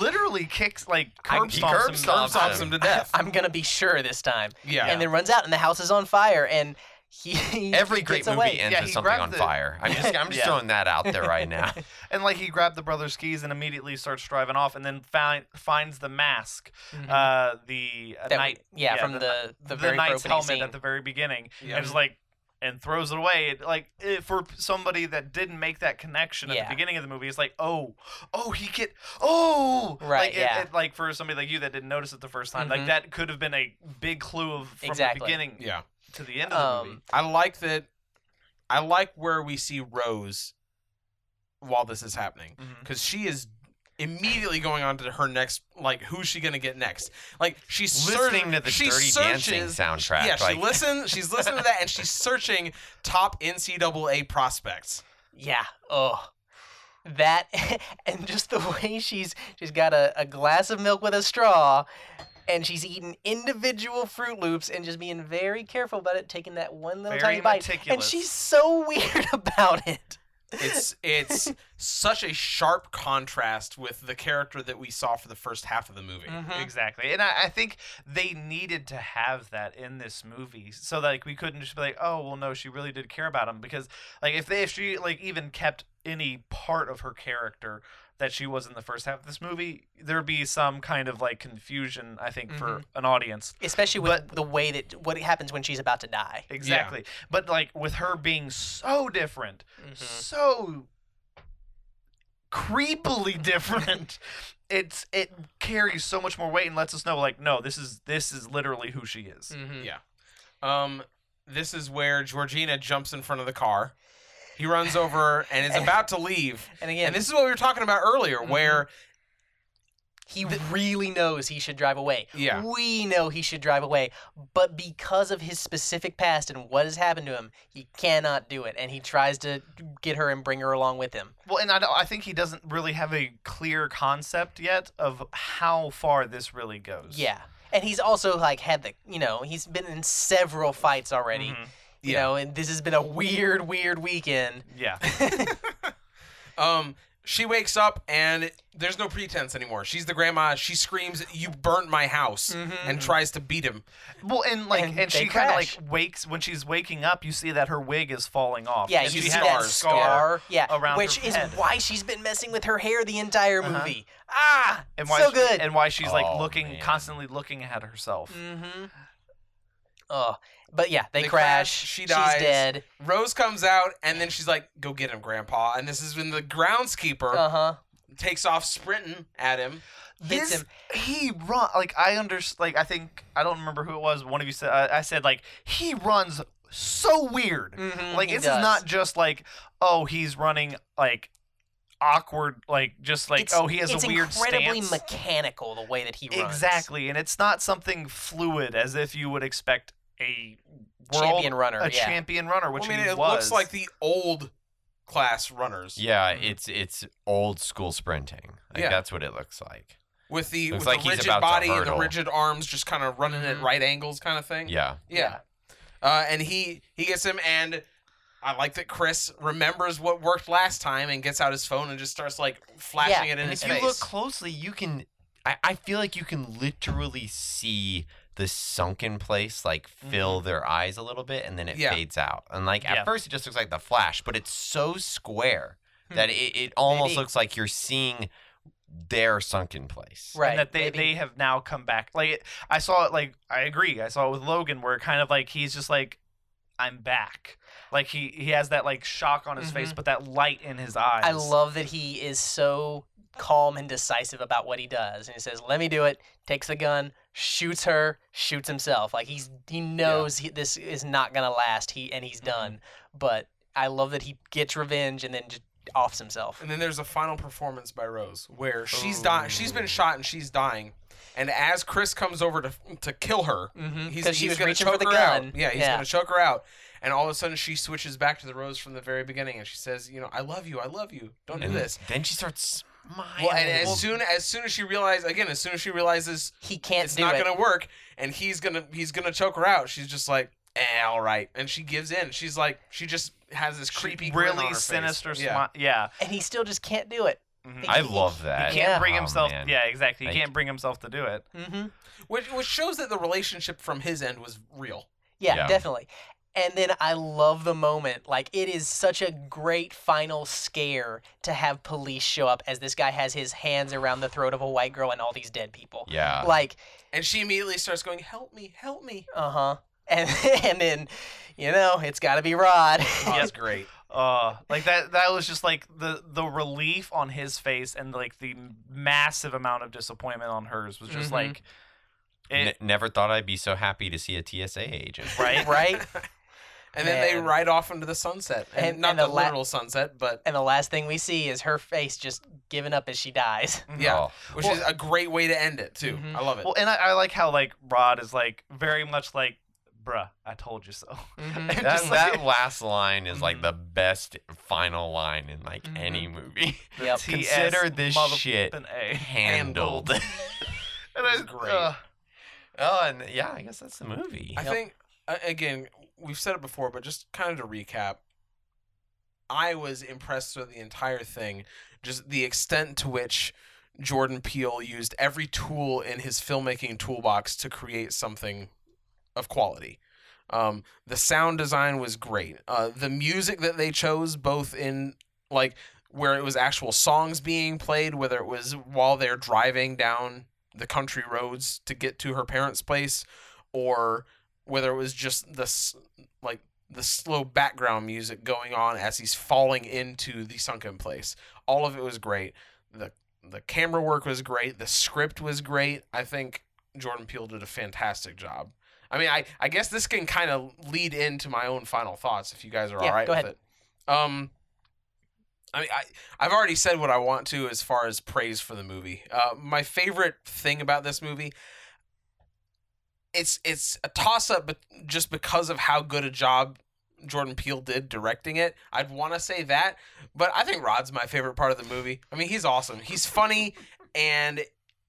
literally kicks like I- curb stomps curb him stomps Stomps him to death. I'm gonna be sure this time. Yeah. And then runs out, and the house is on fire, and he, he Every gets great movie away. ends Yeah, with something on the- fire. I'm just I'm just Yeah. throwing that out there right now. and like he grabbed the brother's keys and immediately starts driving off and then find, finds the mask Mhm. uh the uh, That- knight yeah, from the, the the, the very knight's helmet scene. at the very beginning Yeah. and just like and throws it away It- like it, for somebody that didn't make that connection at Yeah. the beginning of the movie it's like oh oh he get oh Right, like, yeah. it- like for somebody like you that didn't notice it the first time Mhm. like that could have been a big clue of from Exactly. the beginning Yeah. To the end of the movie Um, I like that. I like where we see Rose while this is happening because she is immediately going on to her next. Like, who's she gonna get next? Like, she's Listening search- to the she Dirty Dancing soundtrack, Yeah, she like- listens. She's listening to that, and she's searching top NCAA prospects. Yeah. Oh. That and just the way she's she's got a, a glass of milk with a straw and she's eating individual Froot Loops and just being very careful about it, taking that one little Very tiny bite. And she's so weird about it. It's it's such a sharp contrast with the character that we saw for the first half of the movie. Mhm. Exactly, and I, I think they needed to have that in this movie, so that like we couldn't just be like, oh well, no, she really did care about him because like if they if she like even kept any part of her character that she was in the first half of this movie, there'd be some kind of like confusion, I think, for an audience. Especially with But- the way that what happens when she's about to die. Exactly, but like with her being so different, so creepily different. It's it carries so much more weight and lets us know like no this is this is literally who she is. Mhm. Yeah. Um, this is where Georgina jumps in front of the car. He runs over and is about to leave. And again, And this is what we were talking about earlier, where he really knows he should drive away. Yeah. We know he should drive away, but because of his specific past and what has happened to him, he cannot do it, and he tries to get her and bring her along with him. Well, and I, don't- I think he doesn't really have a clear concept yet of how far this really goes. Yeah, and he's also like had the you know he's been in several fights already. Mhm. You Yeah. know, and this has been a weird, weird weekend. Yeah. um she wakes up and there's no pretense anymore. She's the grandma. She screams, "You burnt my house!" and tries to beat him. Well, and like, And and, she kind of like wakes when she's waking up. You see that her wig is falling off. Yeah, and you she see has that a scar, yeah, around which her is head. why she's been messing with her hair the entire Uh-huh. movie. Ah, and why so she- good. and why she's like Oh, looking man. constantly looking at herself. Mm-hmm. Oh, but yeah, they, They crash. crash, she She's dies. dead. Rose comes out and then she's like, "Go get him, Grandpa!" And this is when the groundskeeper Uh huh. takes off sprinting at him. Hits him. he run like I under like I think I don't remember who it was. One of you said I, I said like he runs so weird. Mhm, like he this does. is not just like oh he's running like awkward like just like It's- oh he has a weird It's incredibly stance. mechanical the way that he runs. Exactly, and it's not something fluid as if you would expect a world, Champion runner, a yeah. champion runner, which I mean, he it was. looks like the old class runners. Yeah, it's it's old school sprinting. Like Yeah. that's what it looks like. with the Looks with like the rigid body and the rigid arms, just kind of running at Mhm. right angles, kind of thing. Yeah. yeah. Uh, and he he gets him, and I like that Chris remembers what worked last time and gets out his phone and just starts like flashing Yeah, it in And his if you face. look closely, you can. I, I feel like you can literally see the sunken place like fill mm-hmm. their eyes a little bit, and then it Yeah. fades out. And like Yeah. at first, it just looks like the flash, but it's so square hmm. that it, it almost Maybe. looks like you're seeing their sunken place. Right. and that they, maybe. they have now come back. Like I saw it. Like I agree. I saw it with Logan, where kind of like he's just like, I'm back. Like he he has that like shock on his face, Mhm. but that light in his eyes. I love that he is so calm and decisive about what he does. And he says, "Let me do it." Takes the gun, shoots her, shoots himself. Like he's he knows he, this is not gonna last. He and he's done. But I love that he gets revenge and then just offs himself. And then there's a final performance by Rose where she's dying. She's been shot and she's dying. And as Chris comes over to to kill her, Mhm, he's, 'cause she he's was gonna reaching for choke the her gun. out. Yeah, he's Yeah. gonna choke her out. And all of a sudden, she switches back to the Rose from the very beginning, and she says, "You know, I love you. I love you. Don't do this." Then she starts smiling. Well, and as soon as soon as she realizes again, as soon as she realizes He can't it's do not it. gonna work, and he's gonna he's gonna choke her out, she's just like, "Eh, all right," and she gives in. She's like, she just has this creepy, grin on really her face. sinister Yeah. smile. Yeah. and he still just can't do it. Mhm. I love that. He can't Yeah. bring Oh, himself. man. Yeah, exactly. He Thank can't bring himself to do it. Mm-hmm. which which shows that the relationship from his end was real. Yeah, Yeah. definitely. And then I love the moment. Like it is such a great final scare to have police show up as this guy has his hands around the throat of a white girl and all these dead people. Yeah. Like, And she immediately starts going, "Help me, help me." uh huh. And and then, you know, it's got to be Rod. Oh, that's great. Uh, like that. That was just like the the relief on his face and like the massive amount of disappointment on hers was just Mhm. like. It, N- never thought I'd be so happy to see a TSA agent. right. right? And then they ride off into the sunset, and, And- not and the, the la- literal sunset, but And the last thing we see is her face just giving up as she dies. yeah, Oh. which Well- is a great way to end it too. Mhm. I love it. Well, and I, I like how like Rod is like very much like, bruh, I told you so. Mhm. And That, just, like, that last line is like Mhm. the best final line in like Mhm. any movie. Yep. Consider this mother- shit an A. handled. And It's great. uh, oh, and yeah, I guess that's the movie. I think uh, again, we've said it before, but just kind of to recap, I was impressed with the entire thing, just the extent to which Jordan Peele used every tool in his filmmaking toolbox to create something of quality. Um, the sound design was great. Uh, the music that they chose, both in like where it was actual songs being played, whether it was while they're driving down the country roads to get to her parents' place, or whether it was just the like the slow background music going on as he's falling into the sunken place. All of it was great. the The camera work was great. The script was great. I think Jordan Peele did a fantastic job. I mean, I I guess this can kind of lead into my own final thoughts if you guys are Yeah, all right go with ahead. it. Um. I mean, I, I've already said what I want to as far as praise for the movie. Uh, my favorite thing about this movie, it's it's a toss up, but just because of how good a job Jordan Peele did directing it, I'd want to say that. But I think Rod's my favorite part of the movie. I mean, he's awesome. He's funny and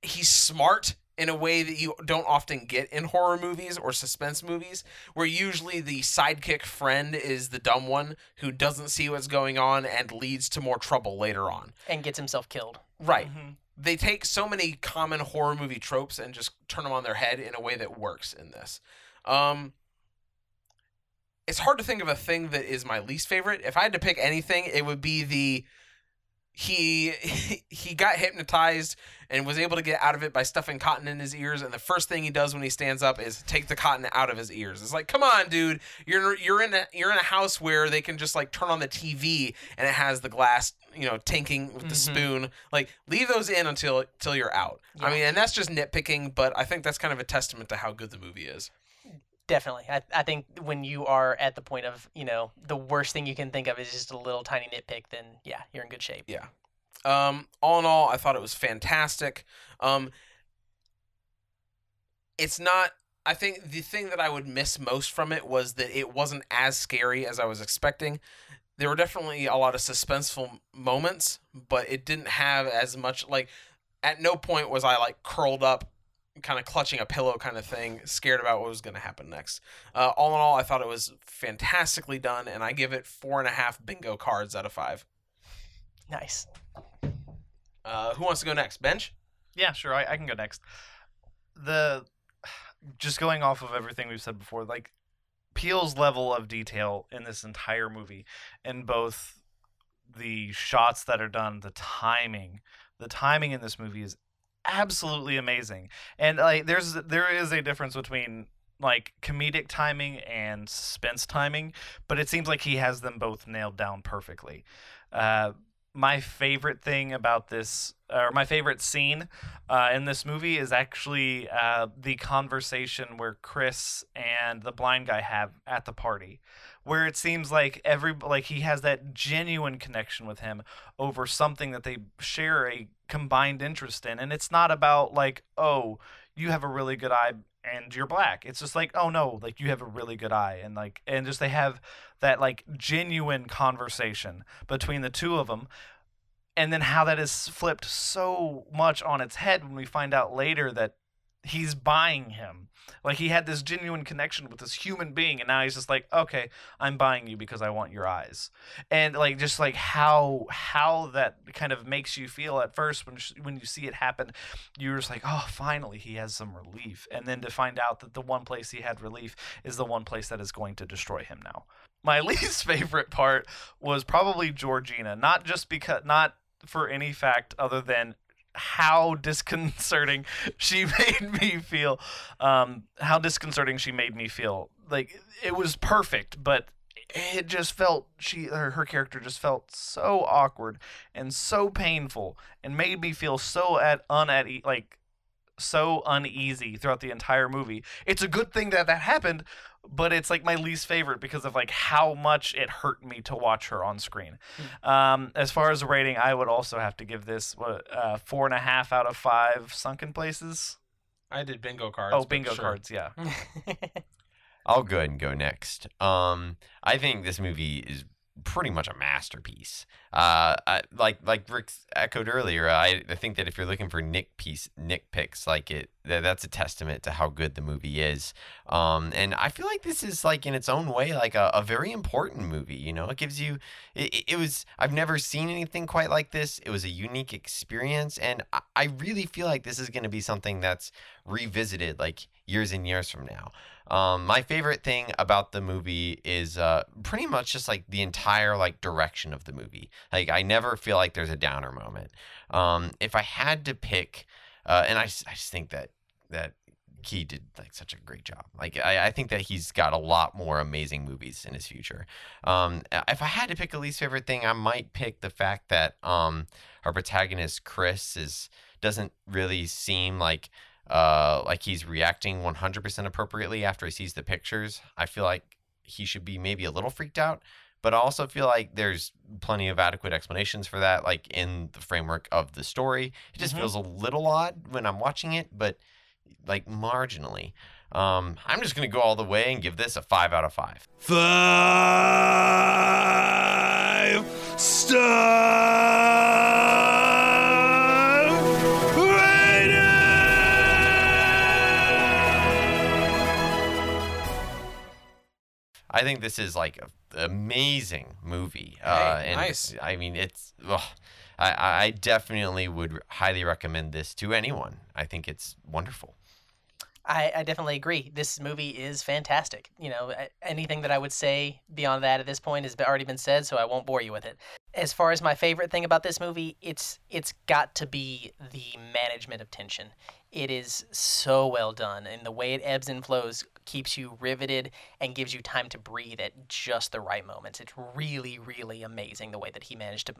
he's smart in a way that you don't often get in horror movies or suspense movies, where usually the sidekick friend is the dumb one who doesn't see what's going on and leads to more trouble later on. and gets himself killed. Right. mhm. They take so many common horror movie tropes and just turn them on their head in a way that works in this. Um, it's hard to think of a thing that is my least favorite. If I had to pick anything, it would be the he he got hypnotized and was able to get out of it by stuffing cotton in his ears and the first thing he does when he stands up is take the cotton out of his ears. It's like, "Come on, dude. You're you're in a you're in a house where they can just like turn on the TV and it has the glass, you know, tanking with the Mhm. spoon. Like, leave those in until until you're out." I mean, and that's just nitpicking, but I think that's kind of a testament to how good the movie is. Definitely. I, I think when you are at the point of, you know, the worst thing you can think of is just a little tiny nitpick, then yeah, you're in good shape. Yeah. Um, all in all, I thought it was fantastic. Um, it's not. I think the thing that I would miss most from it was that it wasn't as scary as I was expecting. There were definitely a lot of suspenseful moments, but it didn't have as much. Like, at no point was I like curled up, kind of clutching a pillow, kind of thing, scared about what was going to happen next. Uh, all in all, I thought it was fantastically done, and I give it four and a half bingo cards out of five. Nice. Uh, who wants to go next? Bench? Yeah, sure. I, I can go next. The just going off of everything we've said before, like Peele's level of detail in this entire movie, in both the shots that are done, the timing, the timing in this movie is absolutely amazing. And like there's there is a difference between like comedic timing and suspense timing, but it seems like he has them both nailed down perfectly. Uh, my favorite thing about this, or my favorite scene uh, in this movie, is actually uh, the conversation where Chris and the blind guy have at the party, where it seems like every like he has that genuine connection with him over something that they share a combined interest in, and it's not about like oh you have a really good eye and you're black. It's just like, oh no, like you have a really good eye, and like, and just they have that like genuine conversation between the two of them, and then how that is flipped so much on its head when we find out later that he's buying him. Like he had this genuine connection with this human being, and now he's just like, okay, I'm buying you because I want your eyes, and like just like how how that kind of makes you feel at first when when you see it happen, you're just like, oh, finally he has some relief, and then to find out that the one place he had relief is the one place that is going to destroy him now. My least favorite part was probably Georgina, not just because not for any fact other than how disconcerting she made me feel. Um, how disconcerting she made me feel. Like it was perfect, but it just felt she her, her character just felt so awkward and so painful and made me feel so at unat e- like so uneasy throughout the entire movie. It's a good thing that that happened, but it's like my least favorite because of like how much it hurt me to watch her on screen. Um, as far as rating, I would also have to give this what, uh, four and a half out of five sunken places. I did bingo cards. Oh, bingo sure. cards, yeah. I'll go ahead and go next. Um, I think this movie is pretty much a masterpiece. Uh, I, like like Rick echoed earlier, I, I think that if you're looking for nick piece nitpicks, like it, that, that's a testament to how good the movie is. Um, and I feel like this is like in its own way like a, a very important movie. You know, it gives you. It, it- it was. I've never seen anything quite like this. It was a unique experience, and I, I really feel like this is going to be something that's revisited like years and years from now. Um, my favorite thing about the movie is uh, pretty much just like the entire like direction of the movie. Like I never feel like there's a downer moment. Um, if I had to pick, uh, and I just think that that he did like such a great job. Like I, I think that he's got a lot more amazing movies in his future. Um, if I had to pick a least favorite thing, I might pick the fact that um, our protagonist Chris is doesn't really seem like uh, like he's reacting 100% appropriately after he sees the pictures. I feel like he should be maybe a little freaked out, but I also feel like there's plenty of adequate explanations for that, like in the framework of the story. It just Mhm. feels a little odd when I'm watching it, but like marginally. Um, I'm just gonna go all the way and give this a five out of five. Five star I think this is like an amazing movie. uh, and nice. I mean, it's. Ugh, I, I I definitely would highly recommend this to anyone. I think it's wonderful. I, I definitely agree. This movie is fantastic. You know, anything that I would say beyond that at this point has already been said, so I won't bore you with it. As far as my favorite thing about this movie, it's it's got to be the management of tension. It is so well done, and the way it ebbs and flows keeps you riveted and gives you time to breathe at just the right moments. It's really, really amazing the way that he managed to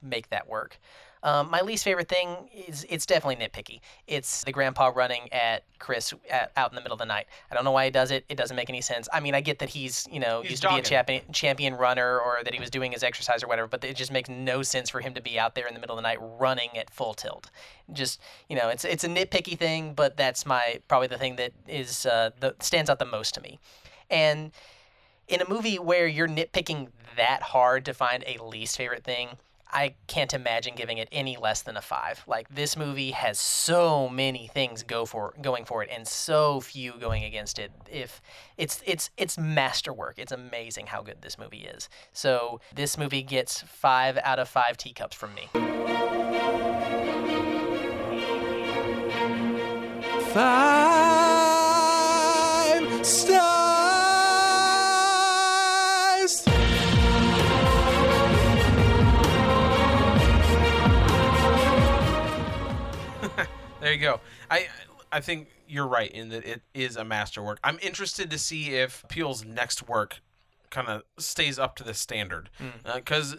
make that work. Um, my least favorite thing is it's definitely nitpicky. It's the grandpa running at Chris at, out in the middle of the night. I don't know why he does it. It doesn't make any sense. I mean, I get that he's you know He's used to be a champion champion runner or that he was doing his exercise or whatever, but it just makes no sense for him to be out there in the middle of the night running at full tilt. Just you know, it's it's a nitpicky thing, but that's my probably the thing that is uh, the stands out the most to me. And in a movie where you're nitpicking that hard to find a least favorite thing, I can't imagine giving it any less than a five. Like this movie has so many things go for going for it, and so few going against it. If it's it's it's masterwork. It's amazing how good this movie is. So this movie gets five out of five teacups from me. Five stars. There you go. I I think you're right in that it is a masterwork. I'm interested to see if Peele's next work kind of stays up to the standard. Hmm. Uh, because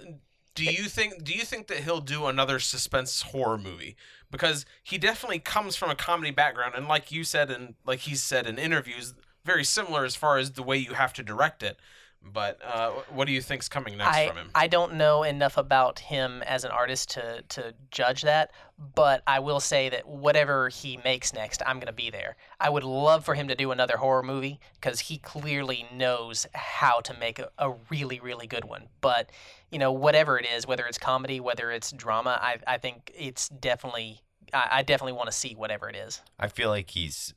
do you think do you think that he'll do another suspense horror movie? Because he definitely comes from a comedy background, and like you said, and like he's said in interviews, very similar as far as the way you have to direct it. But uh, what do you think's coming next I, from him? I don't know enough about him as an artist to, to judge that, but I will say that whatever he makes next, I'm going to be there. I would love for him to do another horror movie because he clearly knows how to make a, a really, really good one. But, you know, whatever it is, whether it's comedy, whether it's drama, I, I think it's definitely, I, I definitely want to see whatever it is. I feel like he's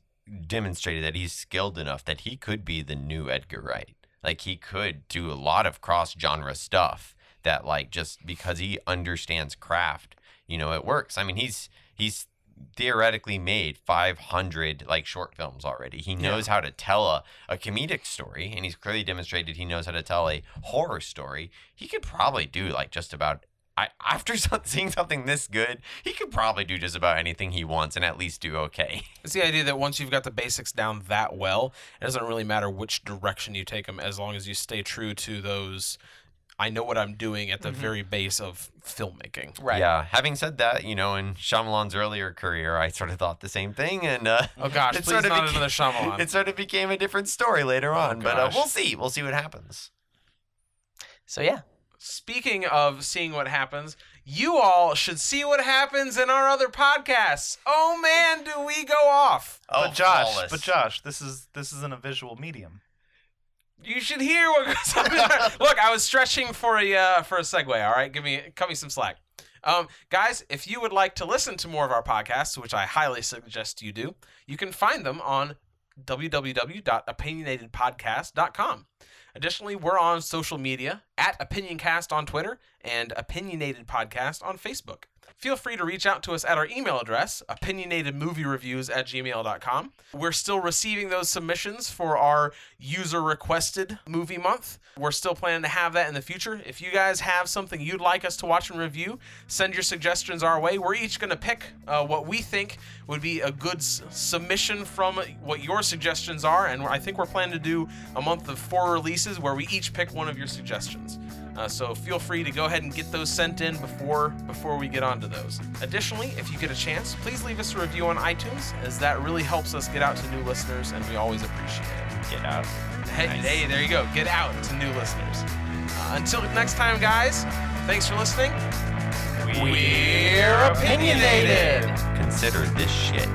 demonstrated that he's skilled enough that he could be the new Edgar Wright. Like he could do a lot of cross genre stuff that like just because he understands craft, you know, it works. I mean, he's he's theoretically made 500 like short films already. He knows how to tell a, a comedic story and he's clearly demonstrated he knows how to tell a horror story. He could probably do like just about I, after some- seeing something this good, he could probably do just about anything he wants and at least do okay. It's the idea that once you've got the basics down that well, it doesn't really matter which direction you take them as long as you stay true to those. I know what I'm doing at the very base of filmmaking. Right. Yeah. Having said that, you know, in Shyamalan's earlier career, I sort of thought the same thing, and uh, Oh gosh, it please sort of not beca- another Shyamalan. It sort of became a different story later on, but uh, we'll see. We'll see what happens. So, yeah. Speaking of seeing what happens, you all should see what happens in our other podcasts. Oh man, do we go off? Oh, but Josh, flawless. but Josh, this is this isn't a visual medium. You should hear what goes on. Look, I was stretching for a uh, for a segue. All right, give me cut me some slack. Um, guys, if you would like to listen to more of our podcasts, which I highly suggest you do, you can find them on www.opinionatedpodcast.com. Additionally, we're on social media at OpinionCast on Twitter and Opinionated Podcast on Facebook. Feel free to reach out to us at our email address, opinionatedmoviereviews at gmail.com. We're still receiving those submissions for our user requested movie month. We're still planning to have that in the future. If you guys have something you'd like us to watch and review, send your suggestions our way. We're each going to pick uh, what we think would be a good s- submission from what your suggestions are. And I think we're planning to do a month of four releases where we each pick one of your suggestions. Uh, so feel free to go ahead and get those sent in before before we get onto those. Additionally, if you get a chance, please leave us a review on iTunes, as that really helps us get out to new listeners, and we always appreciate it. Get out. Hey, hey, there you go. Get out to new listeners. Uh, until next time, guys. Thanks for listening. We're opinionated. Consider this shit.